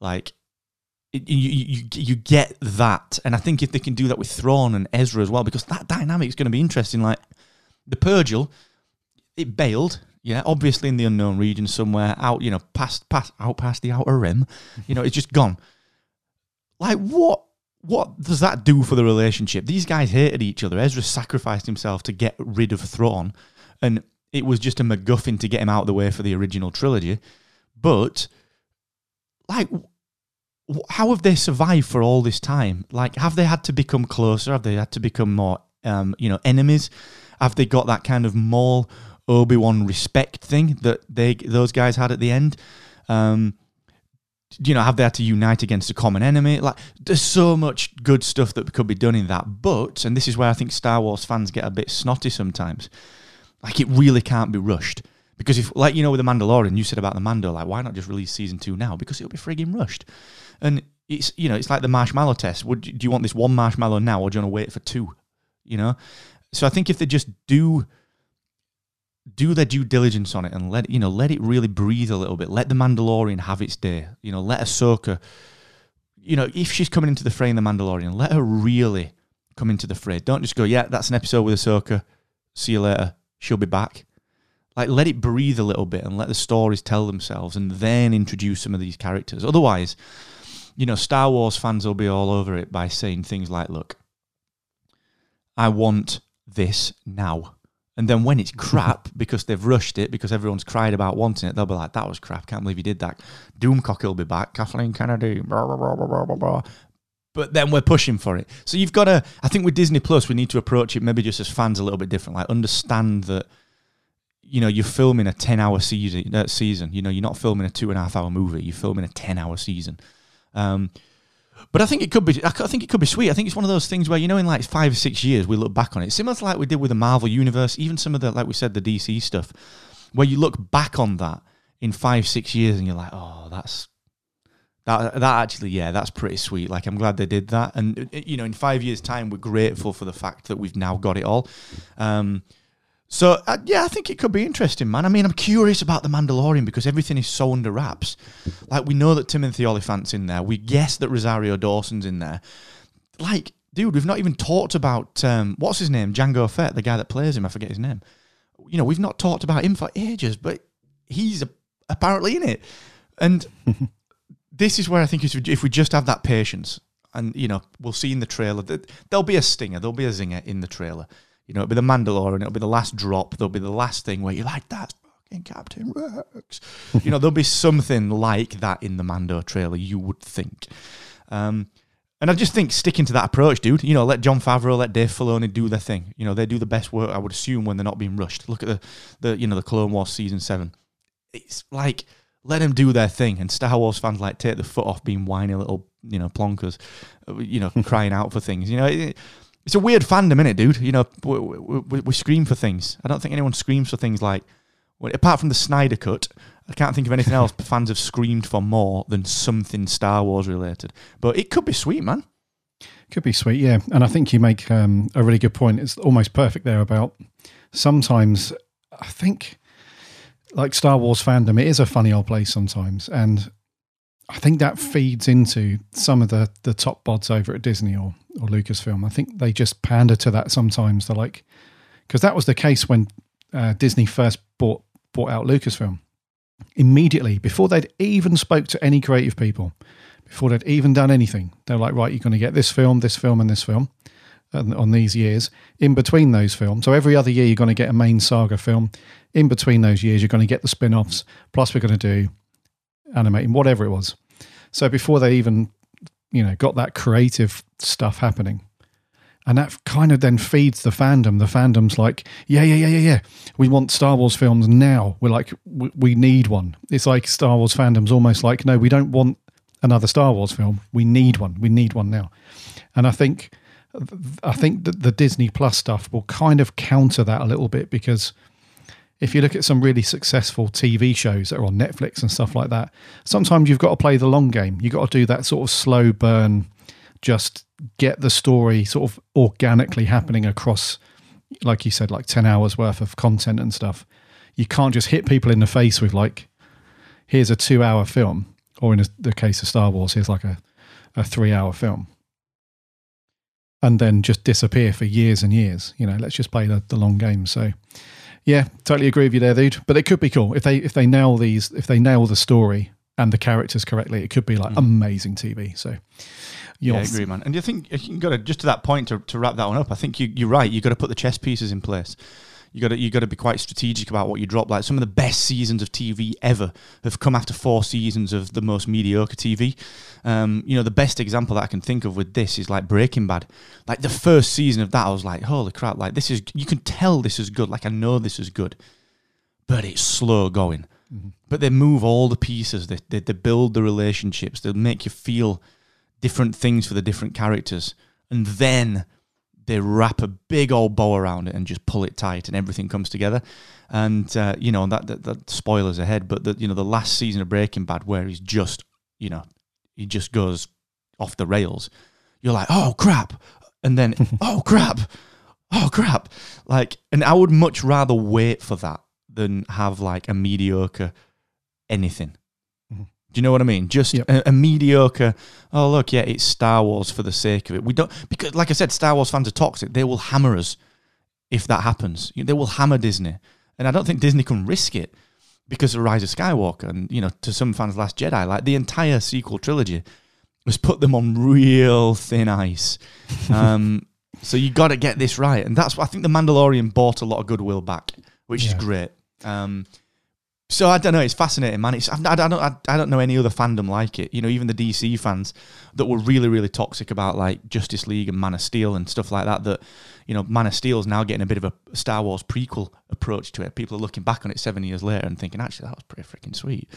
like you, you you get that, and I think if they can do that with Thrawn and Ezra as well, because that dynamic is going to be interesting. Like the Purrgil, it bailed, yeah, obviously in the unknown region somewhere out, you know, past past out past the outer rim, you know, it's just gone. Like what? What does that do for the relationship? These guys hated each other. Ezra sacrificed himself to get rid of Thrawn, and it was just a MacGuffin to get him out of the way for the original trilogy. But like how have they survived for all this time? Like, have they had to become closer? Have they had to become more, um, you know, enemies? Have they got that kind of Maul Obi Wan respect thing that they those guys had at the end? Um, you know, have they had to unite against a common enemy? Like, there's so much good stuff that could be done in that. But, and this is where I think Star Wars fans get a bit snotty sometimes. Like, it really can't be rushed. Because if, like you know, with the Mandalorian, you said about the Mando, like why not just release season two now? Because it'll be frigging rushed, and it's you know it's like the marshmallow test. Would do you want this one marshmallow now, or do you want to wait for two? You know, so I think if they just do do their due diligence on it and let you know let it really breathe a little bit, let the Mandalorian have its day. You know, let Ahsoka, you know, if she's coming into the fray in the Mandalorian, let her really come into the fray. Don't just go, yeah, that's an episode with Ahsoka. See you later. She'll be back like let it breathe a little bit and let the stories tell themselves and then introduce some of these characters otherwise you know star wars fans will be all over it by saying things like look i want this now and then when it's crap because they've rushed it because everyone's cried about wanting it they'll be like that was crap can't believe you did that doomcock will be back kathleen kennedy blah, blah, blah, blah, blah, blah. but then we're pushing for it so you've got to i think with disney plus we need to approach it maybe just as fans a little bit different like understand that you know, you're filming a 10 hour season, uh, season. You know, you're not filming a two and a half hour movie, you're filming a 10 hour season. Um, but I think it could be. I think it could be sweet. I think it's one of those things where you know, in like five or six years, we look back on it, similar to like we did with the Marvel universe, even some of the like we said the DC stuff, where you look back on that in five, six years, and you're like, oh, that's that. That actually, yeah, that's pretty sweet. Like I'm glad they did that, and you know, in five years' time, we're grateful for the fact that we've now got it all. Um, so uh, yeah, I think it could be interesting, man. I mean, I'm curious about the Mandalorian because everything is so under wraps. Like we know that Timothy Olyphant's in there. We guess that Rosario Dawson's in there. Like, dude, we've not even talked about um, what's his name, Jango Fett, the guy that plays him. I forget his name. You know, we've not talked about him for ages, but he's a, apparently in it. And this is where I think if we just have that patience, and you know we'll see in the trailer that there'll be a stinger, there'll be a zinger in the trailer. You know, it'll be the Mandalorian, it'll be the last drop, there'll be the last thing where you're like, that's fucking Captain Rex. you know, there'll be something like that in the Mando trailer, you would think. Um, and I just think sticking to that approach, dude. You know, let Jon Favreau, let Dave Filoni do their thing. You know, they do the best work, I would assume, when they're not being rushed. Look at the, the you know, the Clone Wars season seven. It's like let them do their thing, and Star Wars fans like take the foot off being whiny little, you know, plonkers, uh, you know, crying out for things. You know, it, it's a weird fandom, is it, dude? You know, we, we, we, scream for things. I don't think anyone screams for things like, well, apart from the Snyder Cut, I can't think of anything else fans have screamed for more than something Star Wars related. But it could be sweet, man. Could be sweet, yeah. And I think you make um, a really good point. It's almost perfect there about sometimes I think like Star Wars fandom, it is a funny old place sometimes. And I think that feeds into some of the the top bods over at Disney or or Lucasfilm. I think they just pander to that sometimes. They're like, because that was the case when uh, Disney first bought bought out Lucasfilm. Immediately before they'd even spoke to any creative people, before they'd even done anything, they're like, right, you're going to get this film, this film, and this film on these years. In between those films, so every other year you're going to get a main saga film. In between those years, you're going to get the spin-offs. Plus, we're going to do animating, whatever it was. So before they even, you know, got that creative stuff happening, and that kind of then feeds the fandom. The fandom's like, yeah, yeah, yeah, yeah, yeah. We want Star Wars films now. We're like, we, we need one. It's like Star Wars fandom's almost like, no, we don't want another Star Wars film. We need one. We need one now. And I think I think that the Disney Plus stuff will kind of counter that a little bit because if you look at some really successful TV shows that are on Netflix and stuff like that, sometimes you've got to play the long game. You've got to do that sort of slow burn, just get the story sort of organically happening across, like you said, like 10 hours worth of content and stuff. You can't just hit people in the face with, like, here's a two hour film, or in the case of Star Wars, here's like a, a three hour film and then just disappear for years and years. You know, let's just play the, the long game. So, yeah, totally agree with you there, dude. But it could be cool if they if they nail these if they nail the story and the characters correctly. It could be like mm. amazing TV. So. Yeah, I agree, man. And you think you got to just to that point to, to wrap that one up. I think you, you're right. You got to put the chess pieces in place you got to you got to be quite strategic about what you drop. Like some of the best seasons of TV ever have come after four seasons of the most mediocre TV. Um, you know, the best example that I can think of with this is like Breaking Bad. Like the first season of that, I was like, holy crap! Like this is you can tell this is good. Like I know this is good, but it's slow going. Mm-hmm. But they move all the pieces. They, they they build the relationships. They make you feel different things for the different characters, and then they wrap a big old bow around it and just pull it tight, and everything comes together. And uh, you know that, that, that spoilers ahead, but the you know the last season of Breaking Bad where he's just you know he just goes off the rails. You're like, oh crap, and then oh crap, oh crap. Like, and I would much rather wait for that than have like a mediocre anything. Do you know what I mean? Just yep. a, a, mediocre. Oh look, yeah, it's Star Wars for the sake of it. We don't because, like I said, Star Wars fans are toxic. They will hammer us if that happens. They will hammer Disney, and I don't think Disney can risk it because of Rise of Skywalker and you know to some fans, Last Jedi. Like the entire sequel trilogy has put them on real thin ice. Um, so you got to get this right, and that's what I think. The Mandalorian bought a lot of goodwill back, which yeah. is great. Um, so I don't know. It's fascinating, man. It's I, I don't I, I, don't know any other fandom like it. You know, even the DC fans that were really really toxic about like Justice League and Man of Steel and stuff like that. That you know, Man of Steel is now getting a bit of a Star Wars prequel approach to it. People are looking back on it seven years later and thinking, actually, that was pretty freaking sweet.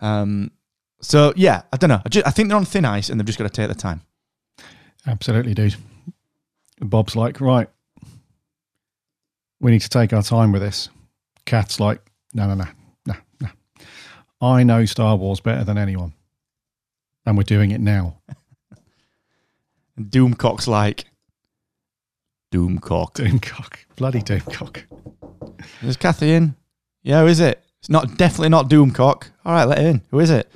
Um, so yeah, I don't know. I, just, I think they're on thin ice and they've just got to take the time. Absolutely, dude. Bob's like, right, we need to take our time with this. Cat's like, no, no, no I know Star Wars better than anyone, and we're doing it now. Doomcock's like Doomcock. Doomcock, bloody Doomcock. Is Kathy in? Yeah, who is it? It's not definitely not Doomcock. All right, let her in. Who is it?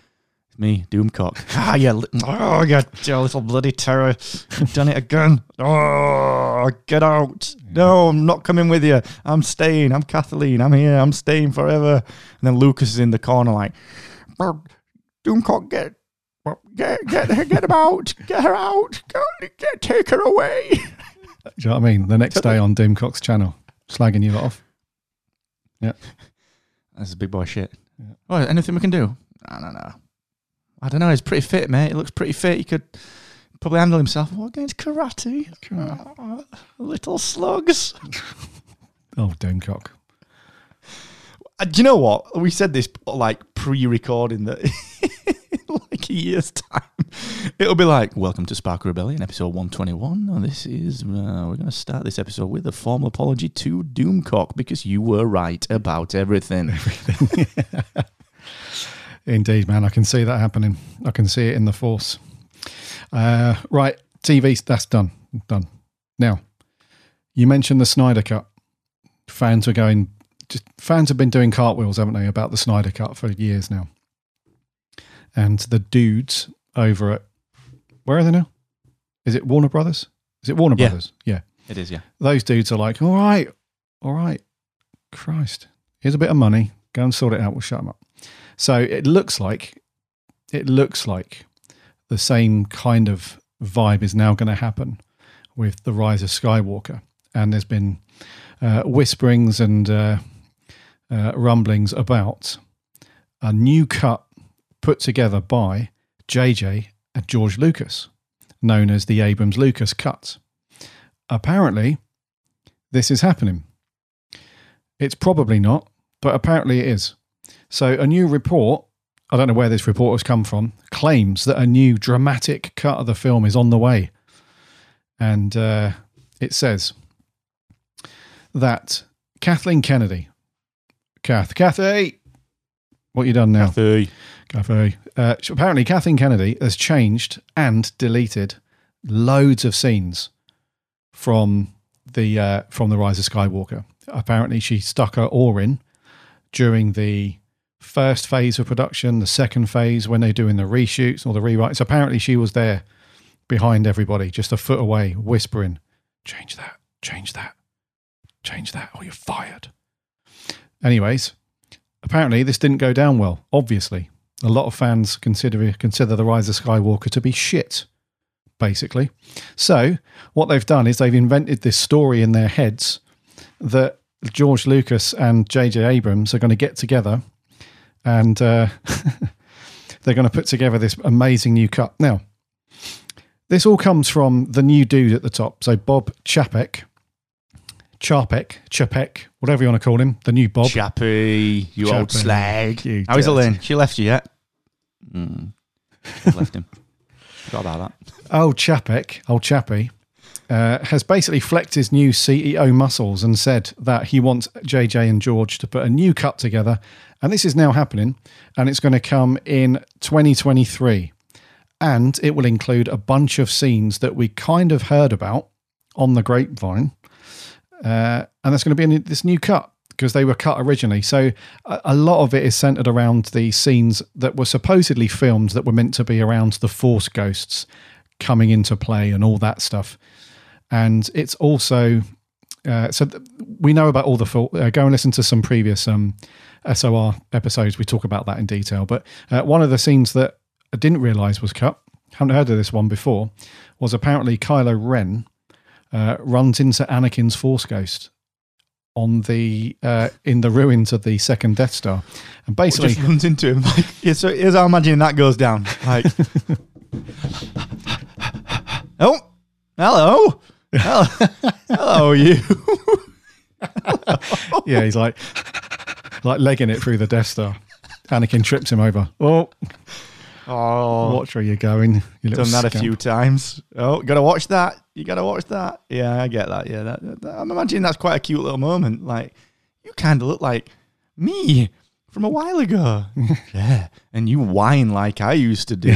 It's me, Doomcock. ah, yeah. Oh, you, you little bloody terror. You've done it again. Oh, get out. No, I'm not coming with you. I'm staying. I'm Kathleen. I'm here. I'm staying forever. And then Lucas is in the corner like, Doomcock, get Get, get, get him out! Get her out! Go, get, take her away! Do you know what I mean? The next day on Doomcock's channel, slagging you lot off. That's a big boy shit. Oh, anything we can do? I don't know. I don't know. He's pretty fit, mate. He looks pretty fit. He could probably handle himself. What against karate? Ah, little slugs. Oh, Doomcock. Uh, do you know what? We said this like pre-recording that in like a year's time. It'll be like, welcome to Spark Rebellion, episode 121. And this is, uh, we're going to start this episode with a formal apology to Doomcock because you were right about everything. Indeed, man. I can see that happening. I can see it in the force. Uh, right, TV, that's done. Done. Now, you mentioned the Snyder Cut. Fans are going, just, fans have been doing cartwheels, haven't they, about the Snyder Cut for years now. And the dudes over at, where are they now? Is it Warner Brothers? Is it Warner Yeah. Brothers? Yeah. it is, yeah. Those dudes are like, all right, all right, Christ, here's a bit of money. Go and sort it out. We'll shut them up. So it looks like, it looks like the same kind of vibe is now going to happen with the rise of Skywalker. And there's been uh, whisperings and uh, uh, rumblings about a new cut put together by JJ and George Lucas, known as the Abrams Lucas cut. Apparently, this is happening. It's probably not, but apparently it is. So, a new report, I don't know where this report has come from, claims that a new dramatic cut of the film is on the way. And uh, it says that Kathleen Kennedy, Kath, Kathy, what you done now? Kathy. Kathy. Uh, apparently, Kathleen Kennedy has changed and deleted loads of scenes from the uh, from the Rise of Skywalker. Apparently, she stuck her oar in during the first phase of production, the second phase when they're doing the reshoots or the rewrites. Apparently, she was there behind everybody, just a foot away, whispering, "Change that, change that, change that, or you're fired." Anyways, apparently this didn't go down well. Obviously, a lot of fans consider consider the Rise of Skywalker to be shit, basically. So what they've done is they've invented this story in their heads that George Lucas and J.J. Abrams are going to get together and uh, they're going to put together this amazing new cut. Now, this all comes from the new dude at the top. So Bob Chapek, Charpek, Chapek, whatever you want to call him, the new Bob. Chappy, you old slag. you How is dirty. Elaine? She left you yet? Mm. Left him. Forgot about that. old Chapek, old Chappie, uh, has basically flexed his new CEO muscles and said that he wants JJ and George to put a new cut together. And this is now happening, and it's going to come in 2023. And it will include a bunch of scenes that we kind of heard about on the grapevine. Uh, and that's going to be in this new cut because they were cut originally. So a, a lot of it is centered around the scenes that were supposedly filmed that were meant to be around the Force ghosts coming into play and all that stuff. And it's also uh, so th- we know about all the full. Uh, go and listen to some previous um, SOR episodes. We talk about that in detail. But uh, one of the scenes that I didn't realize was cut. Haven't heard of this one before. Was apparently Kylo Ren uh, runs into Anakin's Force Ghost on the uh, in the ruins of the second Death Star, and basically just runs into him. Like, yeah, so here's how I'm imagining that goes down. Like, oh, hello, hello, hello, you. yeah, he's like like legging it through the Death Star. Anakin trips him over. Oh, Oh, watch where you're going. You little done that a few times. Oh, gotta watch that. You gotta watch that. Yeah, I get that. Yeah, that, that- I'm imagining that's quite a cute little moment. Like, you kind of look like me from a while ago. yeah, and you whine like I used to do.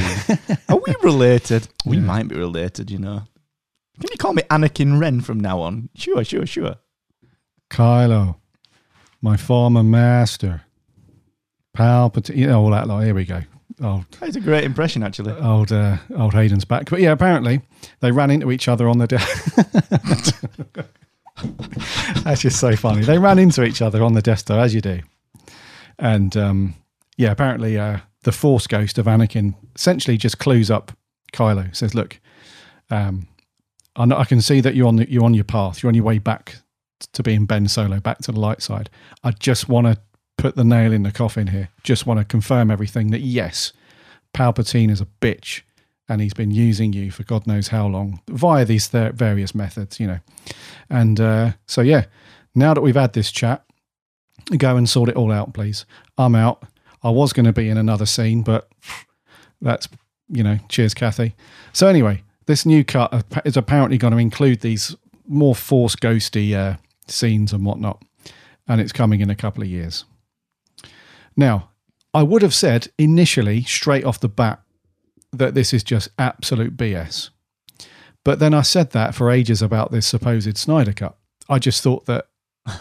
Are we related? We might be related, you know. Can you call me Anakin Ren from now on? Sure, sure, sure. Kylo, my former master, Palpatine. You know all that. Like, here we go. Old, That's a great impression, actually. old, uh, old Hayden's back. But yeah, apparently they ran into each other on the. De- That's just so funny. They ran into each other on the Death Star, as you do. And um, yeah, apparently uh, the Force ghost of Anakin essentially just clues up Kylo. Says, "Look, um, I, know, I can see that you're on the, you're on your path. You're on your way back to being Ben Solo, back to the light side. I just want to put the nail in the coffin here. Just want to confirm everything that yes, Palpatine is a bitch." And he's been using you for God knows how long via these th- various methods, you know. And uh, so, yeah, now that we've had this chat, go and sort it all out, please. I'm out. I was going to be in another scene, but that's, you know, cheers, Kathy. So, anyway, this new cut is apparently going to include these more force ghosty uh, scenes and whatnot. And it's coming in a couple of years. Now, I would have said initially, straight off the bat, that this is just absolute BS. But then I said that for ages about this supposed Snyder cut. I just thought that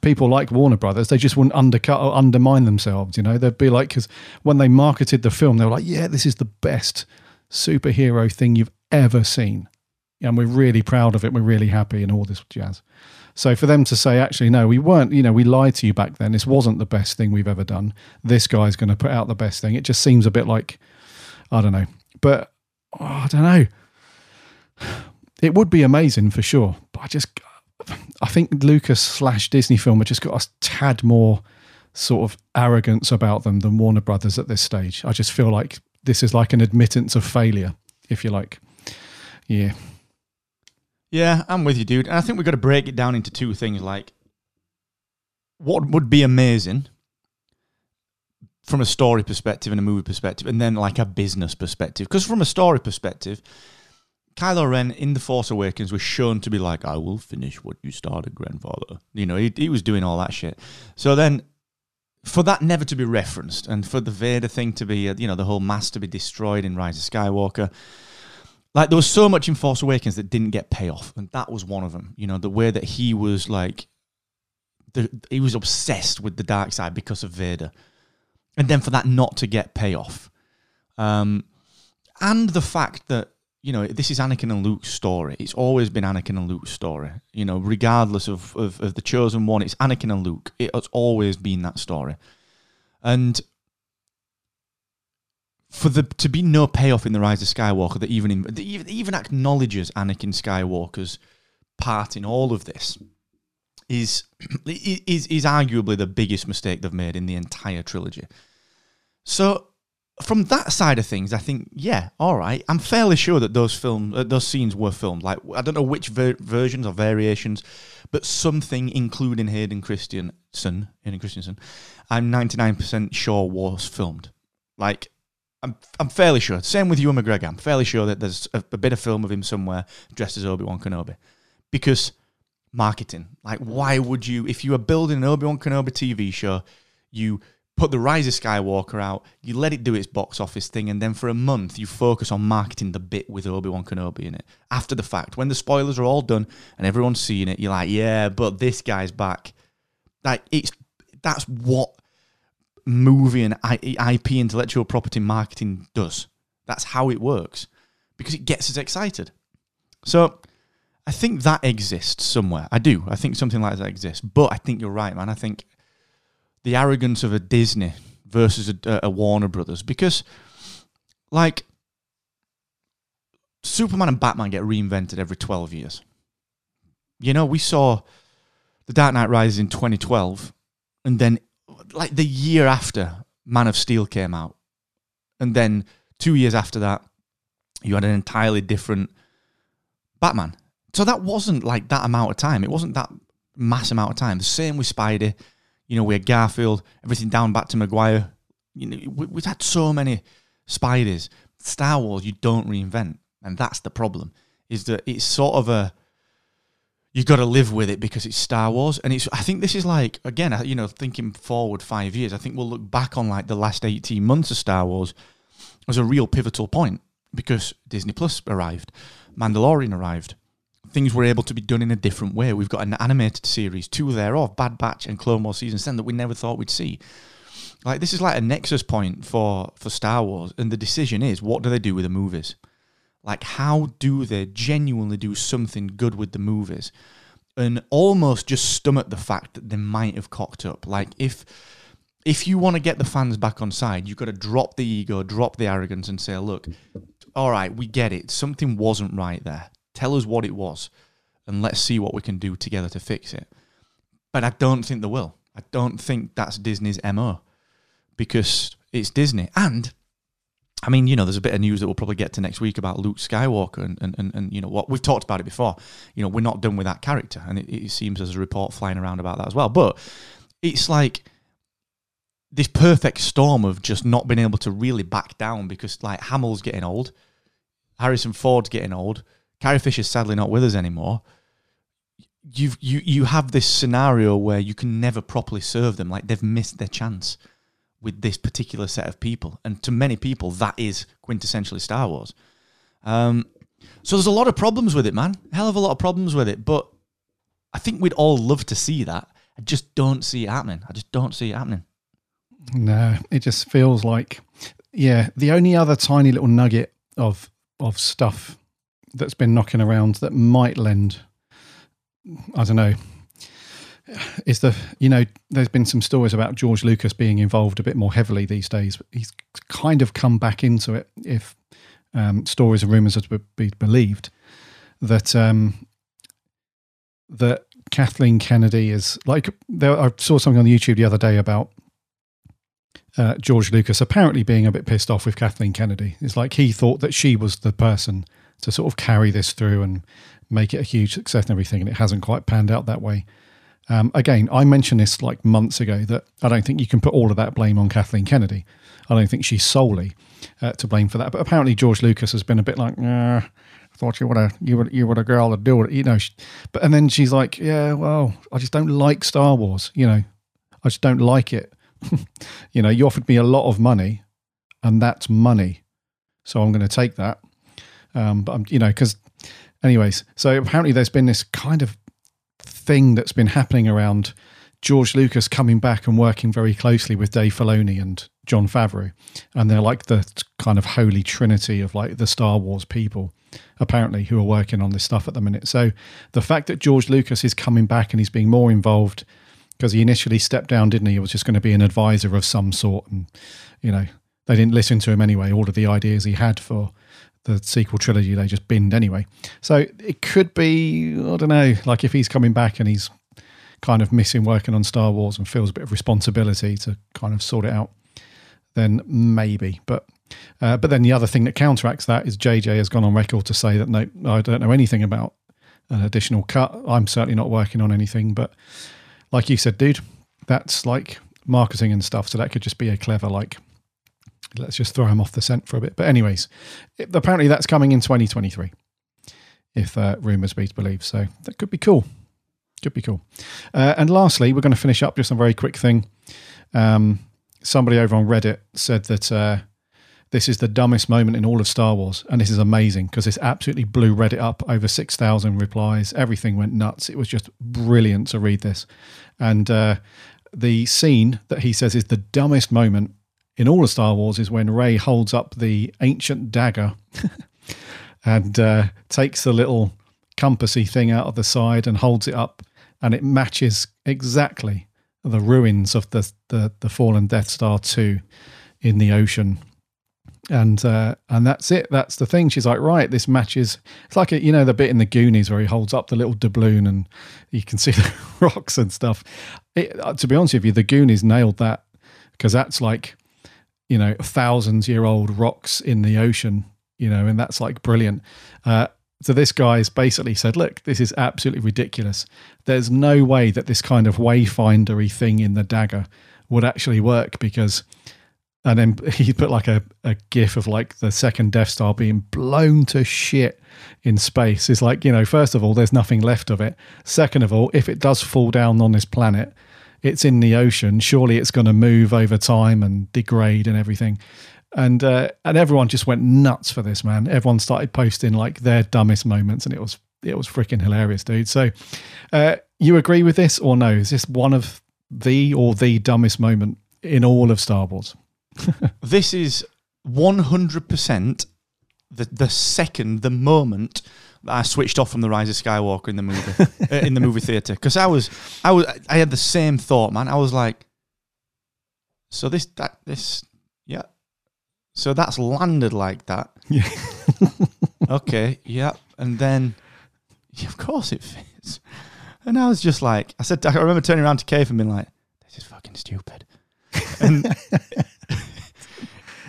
people like Warner Brothers, they just wouldn't undercut or undermine themselves. You know, they'd be like, because when they marketed the film, they were like, yeah, this is the best superhero thing you've ever seen. And we're really proud of it. We're really happy and all this jazz. So for them to say, actually, no, we weren't, you know, we lied to you back then. This wasn't the best thing we've ever done. This guy's going to put out the best thing. It just seems a bit like, I don't know. But oh, I don't know. It would be amazing for sure. But I just, I think Lucas slash Disney film have just got a tad more sort of arrogance about them than Warner Brothers at this stage. I just feel like this is like an admittance of failure, if you like. Yeah. Yeah, I'm with you, dude. And I think we've got to break it down into two things like what would be amazing from a story perspective and a movie perspective, and then like a business perspective. Because from a story perspective, Kylo Ren in The Force Awakens was shown to be like, I will finish what you started, grandfather. You know, he, he was doing all that shit. So then, for that never to be referenced, and for the Vader thing to be, uh, you know, the whole mass to be destroyed in Rise of Skywalker, like there was so much in Force Awakens that didn't get payoff, and that was one of them. You know, the way that he was like, the, he was obsessed with the dark side because of Vader, and then for that not to get payoff, um, and the fact that you know, this is Anakin and Luke's story. It's always been Anakin and Luke's story. You know, regardless of, of, of, the chosen one, it's Anakin and Luke. It, It's always been that story. And for the to be no payoff in the Rise of Skywalker that even in, that even acknowledges Anakin Skywalker's part in all of this is is is arguably the biggest mistake they've made in the entire trilogy. So from that side of things, I think, yeah, all right. I'm fairly sure that those film, uh, those scenes were filmed. Like, I don't know which ver- versions or variations, but something, including Hayden Christensen, Hayden Christensen, I'm 99% sure was filmed. Like, I'm, I'm fairly sure. Same with Ewan McGregor. I'm fairly sure that there's a, a bit of film of him somewhere dressed as Obi Wan Kenobi, because marketing. Like, why would you, if you are building an Obi Wan Kenobi TV show, you put the Rise of Skywalker out, you let it do its box office thing, and then for a month you focus on marketing the bit with Obi Wan Kenobi in it. After the fact, when the spoilers are all done and everyone's seeing it, you're like, yeah, but this guy's back. Like it's that's what movie and IP intellectual property marketing does. That's how it works because it gets us excited. So I think that exists somewhere. I do. I think something like that exists. But I think you're right, man. I think the arrogance of a Disney versus a, a Warner Brothers because, like, Superman and Batman get reinvented every 12 years. You know, we saw The Dark Knight Rises in 2012, and then, like, the year after, Man of Steel came out. And then two years after that, you had an entirely different Batman. So that wasn't like that amount of time. It wasn't that mass amount of time. The same with Spidey. You know, we had Garfield, everything down back to Maguire. You know, we, we've had so many Spiders. Star Wars, you don't reinvent, and that's the problem. Is that it's sort of a you've got to live with it because it's Star Wars, and it's. I think this is like again, you know, thinking forward five years. I think we'll look back on like the last eighteen months of Star Wars as a real pivotal point because Disney Plus arrived, Mandalorian arrived, things were able to be done in a different way. We've got an animated series, two thereof, Bad Batch and Clone Wars Season 10 that we never thought we'd see. Like this is like a nexus point for for Star Wars, and the decision is what do they do with the movies? Like how do they genuinely do something good with the movies, and almost just stomach the fact that they might have cocked up. Like if if you want to get the fans back on side, you've got to drop the ego, drop the arrogance, and say, look, all right, we get it. Something wasn't right there. Tell us what it was, and let's see what we can do together to fix it. But I don't think they will. I don't think that's Disney's MO because it's Disney. And I mean, you know, there's a bit of news that we'll probably get to next week about Luke Skywalker and, and, and, and you know, what we've talked about it before. You know, we're not done with that character. And it, it seems there's a report flying around about that as well. But it's like this perfect storm of just not being able to really back down because, like, Hamill's getting old, Harrison Ford's getting old, Carrie Fisher's sadly not with us anymore. You've, you you have this scenario where you can never properly serve them, like they've missed their chance with this particular set of people. And to many people, that is quintessentially Star Wars. Um, so there's a lot of problems with it, man. Hell of a lot of problems with it. But I think we'd all love to see that. I just don't see it happening. I just don't see it happening. No, it just feels like, yeah, the only other tiny little nugget of of stuff that's been knocking around that might lend, I don't know, is the you know there's been some stories about George Lucas being involved a bit more heavily these days. He's kind of come back into it. If um, stories and rumors are to be believed, that um, that Kathleen Kennedy is like there. I saw something on YouTube the other day about uh, George Lucas apparently being a bit pissed off with Kathleen Kennedy. It's like he thought that she was the person to sort of carry this through and make it a huge success and everything, and it hasn't quite panned out that way. Um, again, I mentioned this like months ago that I don't think you can put all of that blame on Kathleen Kennedy. I don't think she's solely uh, to blame for that. But apparently, George Lucas has been a bit like, I thought you were a you were you were a girl to do it, you know. But and then she's like, yeah, well, I just don't like Star Wars, you know. I just don't like it. you know, you offered me a lot of money, and that's money, so I'm going to take that. Um, but I'm, you know, because, anyways, so apparently there's been this kind of thing that's been happening around George Lucas coming back and working very closely with Dave Filoni and Jon Favreau, and they're like the kind of holy trinity of like the Star Wars people, apparently, who are working on this stuff at the minute. So the fact that George Lucas is coming back and he's being more involved because he initially stepped down, didn't he? He was just going to be an advisor of some sort, and you know they didn't listen to him anyway. All of the ideas he had for the sequel trilogy they just binned anyway. So it could be, I don't know, like if he's coming back and he's kind of missing working on Star Wars and feels a bit of responsibility to kind of sort it out, then maybe. But uh, but then the other thing that counteracts that is JJ has gone on record to say that no, I don't know anything about an additional cut. I'm certainly not working on anything. But like you said, dude, that's like marketing and stuff. So that could just be a clever like let's just throw him off the scent for a bit. But anyways, it, apparently that's coming in 2023, if uh, rumors be believed. So that could be cool. Could be cool. Uh, and lastly, we're going to finish up just a very quick thing. Um, somebody over on Reddit said that uh, this is the dumbest moment in all of Star Wars, and this is amazing because this absolutely blew Reddit up. Over six thousand replies. Everything went nuts. It was just brilliant to read this, and uh, the scene that he says is the dumbest moment in all of Star Wars is when Rey holds up the ancient dagger and uh, takes the little compassy thing out of the side and holds it up, and it matches exactly the ruins of the the, the fallen Death Star two in the ocean. And uh, and that's it. That's the thing. She's like, right, this matches. It's like a, you know the bit in the Goonies where he holds up the little doubloon and you can see the rocks and stuff. It, uh, to be honest with you, the Goonies nailed that because that's like you know thousands year old rocks in the ocean you know and that's like brilliant. Uh, so this guy's basically said look this is absolutely ridiculous. There's no way that this kind of wayfindery thing in the dagger would actually work because and then he put like a, a gif of like the second death star being blown to shit in space. It's like you know first of all there's nothing left of it. Second of all if it does fall down on this planet it's in the ocean. Surely it's going to move over time and degrade and everything. And uh, and everyone just went nuts for this man. Everyone started posting like their dumbest moments, and it was it was freaking hilarious, dude. So, uh, you agree with this or no? Is this one of the or the dumbest moment in all of Star Wars? this is one hundred percent the the second the moment I switched off from the Rise of Skywalker in the movie uh, in the movie theater because I was I was I had the same thought, man. I was like, So this that this yeah. So that's landed like that. Yeah. okay, yeah. And then yeah, of course it fits. And I was just like I said I remember turning around to Cave and being like, This is fucking stupid. And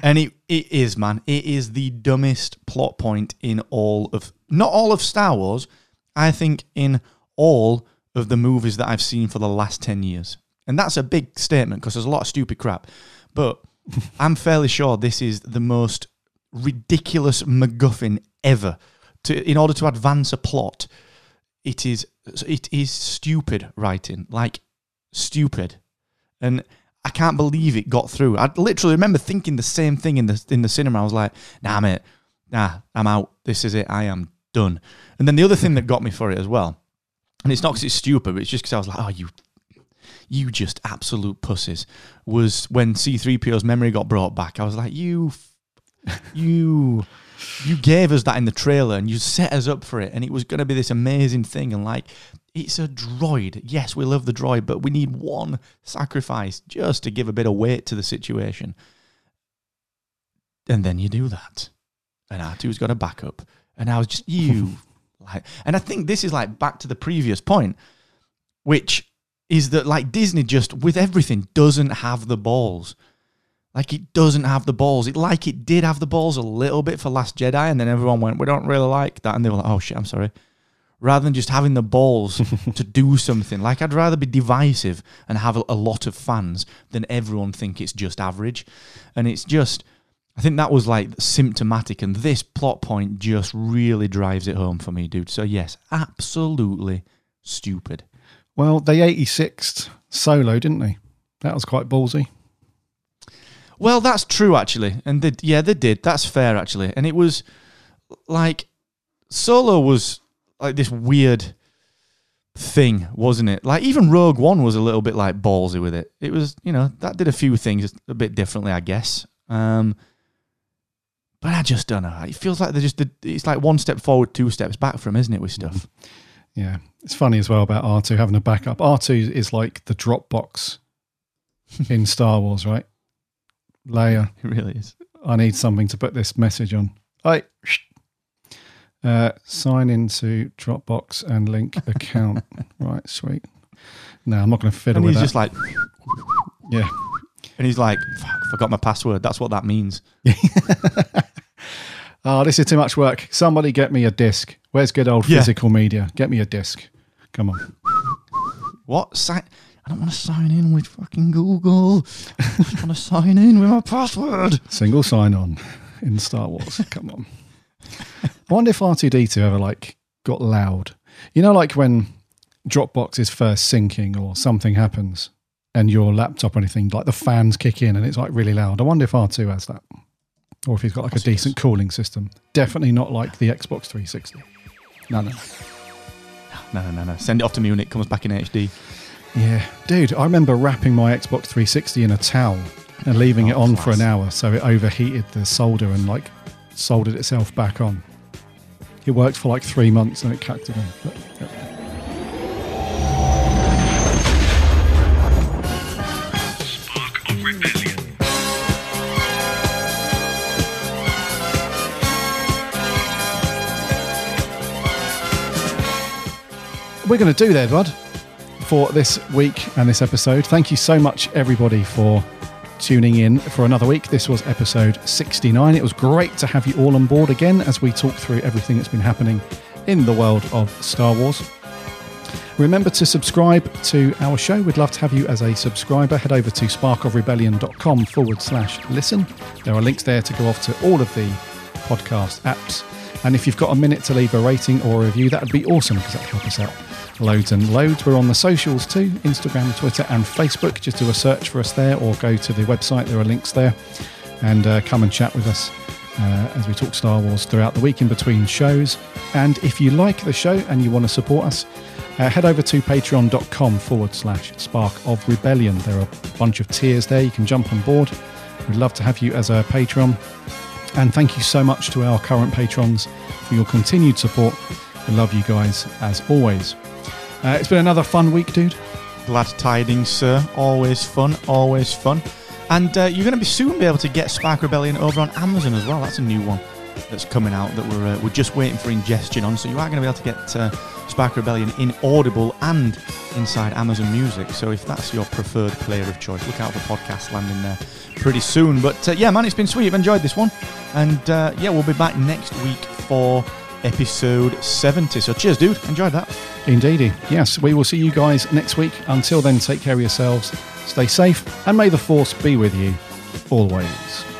and it, it is, man. It is the dumbest plot point in all of not all of Star Wars. I think in all of the movies that I've seen for the last ten years. And that's a big statement because there's a lot of stupid crap. But I'm fairly sure this is the most ridiculous MacGuffin ever. To in order to advance a plot, it is it is stupid writing, like stupid, and I can't believe it got through. I literally remember thinking the same thing in the in the cinema. I was like, Nah, mate, nah, I'm out. This is it. I am done. And then the other thing that got me for it as well, and it's not because it's stupid, but it's just because I was like, Oh, you you just absolute pussies, was when C3PO's memory got brought back. I was like, you, you, you gave us that in the trailer and you set us up for it, and it was going to be this amazing thing. And like, it's a droid. Yes, we love the droid, but we need one sacrifice just to give a bit of weight to the situation. And then you do that, and R2's got a backup, and I was just you. like, and I think this is like back to the previous point, which is that like Disney just with everything doesn't have the balls. Like it doesn't have the balls. It like it did have the balls a little bit for Last Jedi, and then everyone went, "We don't really like that," and they were like, "Oh shit, I'm sorry." Rather than just having the balls to do something, like I'd rather be divisive and have a, a lot of fans than everyone think it's just average, and it's just. I think that was like symptomatic, and this plot point just really drives it home for me, dude. So yes, absolutely stupid. Well, they 86th solo, didn't they? That was quite ballsy. Well, that's true actually, and they, yeah, they did. That's fair actually, and it was like Solo was like this weird thing, wasn't it? Like even Rogue One was a little bit like ballsy with it. It was, you know, that did a few things a bit differently, I guess. Um, but I just don't know. It feels like they're just it's like one step forward, two steps back from, isn't it, with stuff? Yeah, it's funny as well about R two having a backup. R two is like the Dropbox in Star Wars, right? Leia, It really is. I need something to put this message on. I uh, sign into Dropbox and link account. right, sweet. No, I'm not going to fiddle And with he's that. just like, yeah, and he's like, fuck, forgot my password. That's what that means. Oh, this is too much work. Somebody get me a disc. Where's good old Yeah. physical media? Get me a disc. Come on. What? Sign? I don't want to sign in with fucking Google. I just want to sign in with my password. Single sign on in Star Wars. Come on. I wonder if R2D2 ever like got loud. You know, like when Dropbox is first syncing or something happens and your laptop or anything, like the fans kick in and it's like really loud. I wonder if R2 has that. Or if he's got like a decent cooling system. Definitely not like the Xbox 360. No, no. No, no, no, no. Send it off to me when it comes back in HD. Yeah, dude, I remember wrapping my Xbox 360 in a towel and leaving it Oh, on for an hour so it overheated the solder and like soldered itself back on. It worked for like three months and it cacked again. We're going to do there, bud, for this week and this episode. Thank you so much, everybody, for tuning in for another week. This was episode 69. It was great to have you all on board again as we talk through everything that's been happening in the world of Star Wars. Remember to subscribe to our show. We'd love to have you as a subscriber. Head over to sparkofrebellion.com forward slash listen. There are links there to go off to all of the podcast apps. And if you've got a minute to leave a rating or a review, that would be awesome because that would help us out loads and loads. We're on the socials too Instagram, Twitter, and Facebook. Just do a search for us there or go to the website. There are links there. And uh, come and chat with us uh, as we talk Star Wars throughout the week in between shows. And if you like the show and you want to support us, uh, head over to patreon.com forward slash spark of rebellion. There are a bunch of tiers there. You can jump on board. We'd love to have you as a patron. And thank you so much to our current patrons for your continued support. We love you guys as always. Uh, it's been another fun week, dude. Glad tidings, sir. Always fun, always fun. And uh, you're going to be soon be able to get Spark Rebellion over on Amazon as well. That's a new one that's coming out that we're uh, we're just waiting for ingestion on. So you are going to be able to get uh, Spark Rebellion in Audible and inside Amazon Music. So if that's your preferred player of choice, look out for podcast landing there pretty soon. But uh, yeah, man, it's been sweet. I've enjoyed this one, and uh, yeah, we'll be back next week for episode 70. So cheers, dude. Enjoyed that. Indeedy. Yes, we will see you guys next week. Until then, take care of yourselves, stay safe, and may the force be with you always.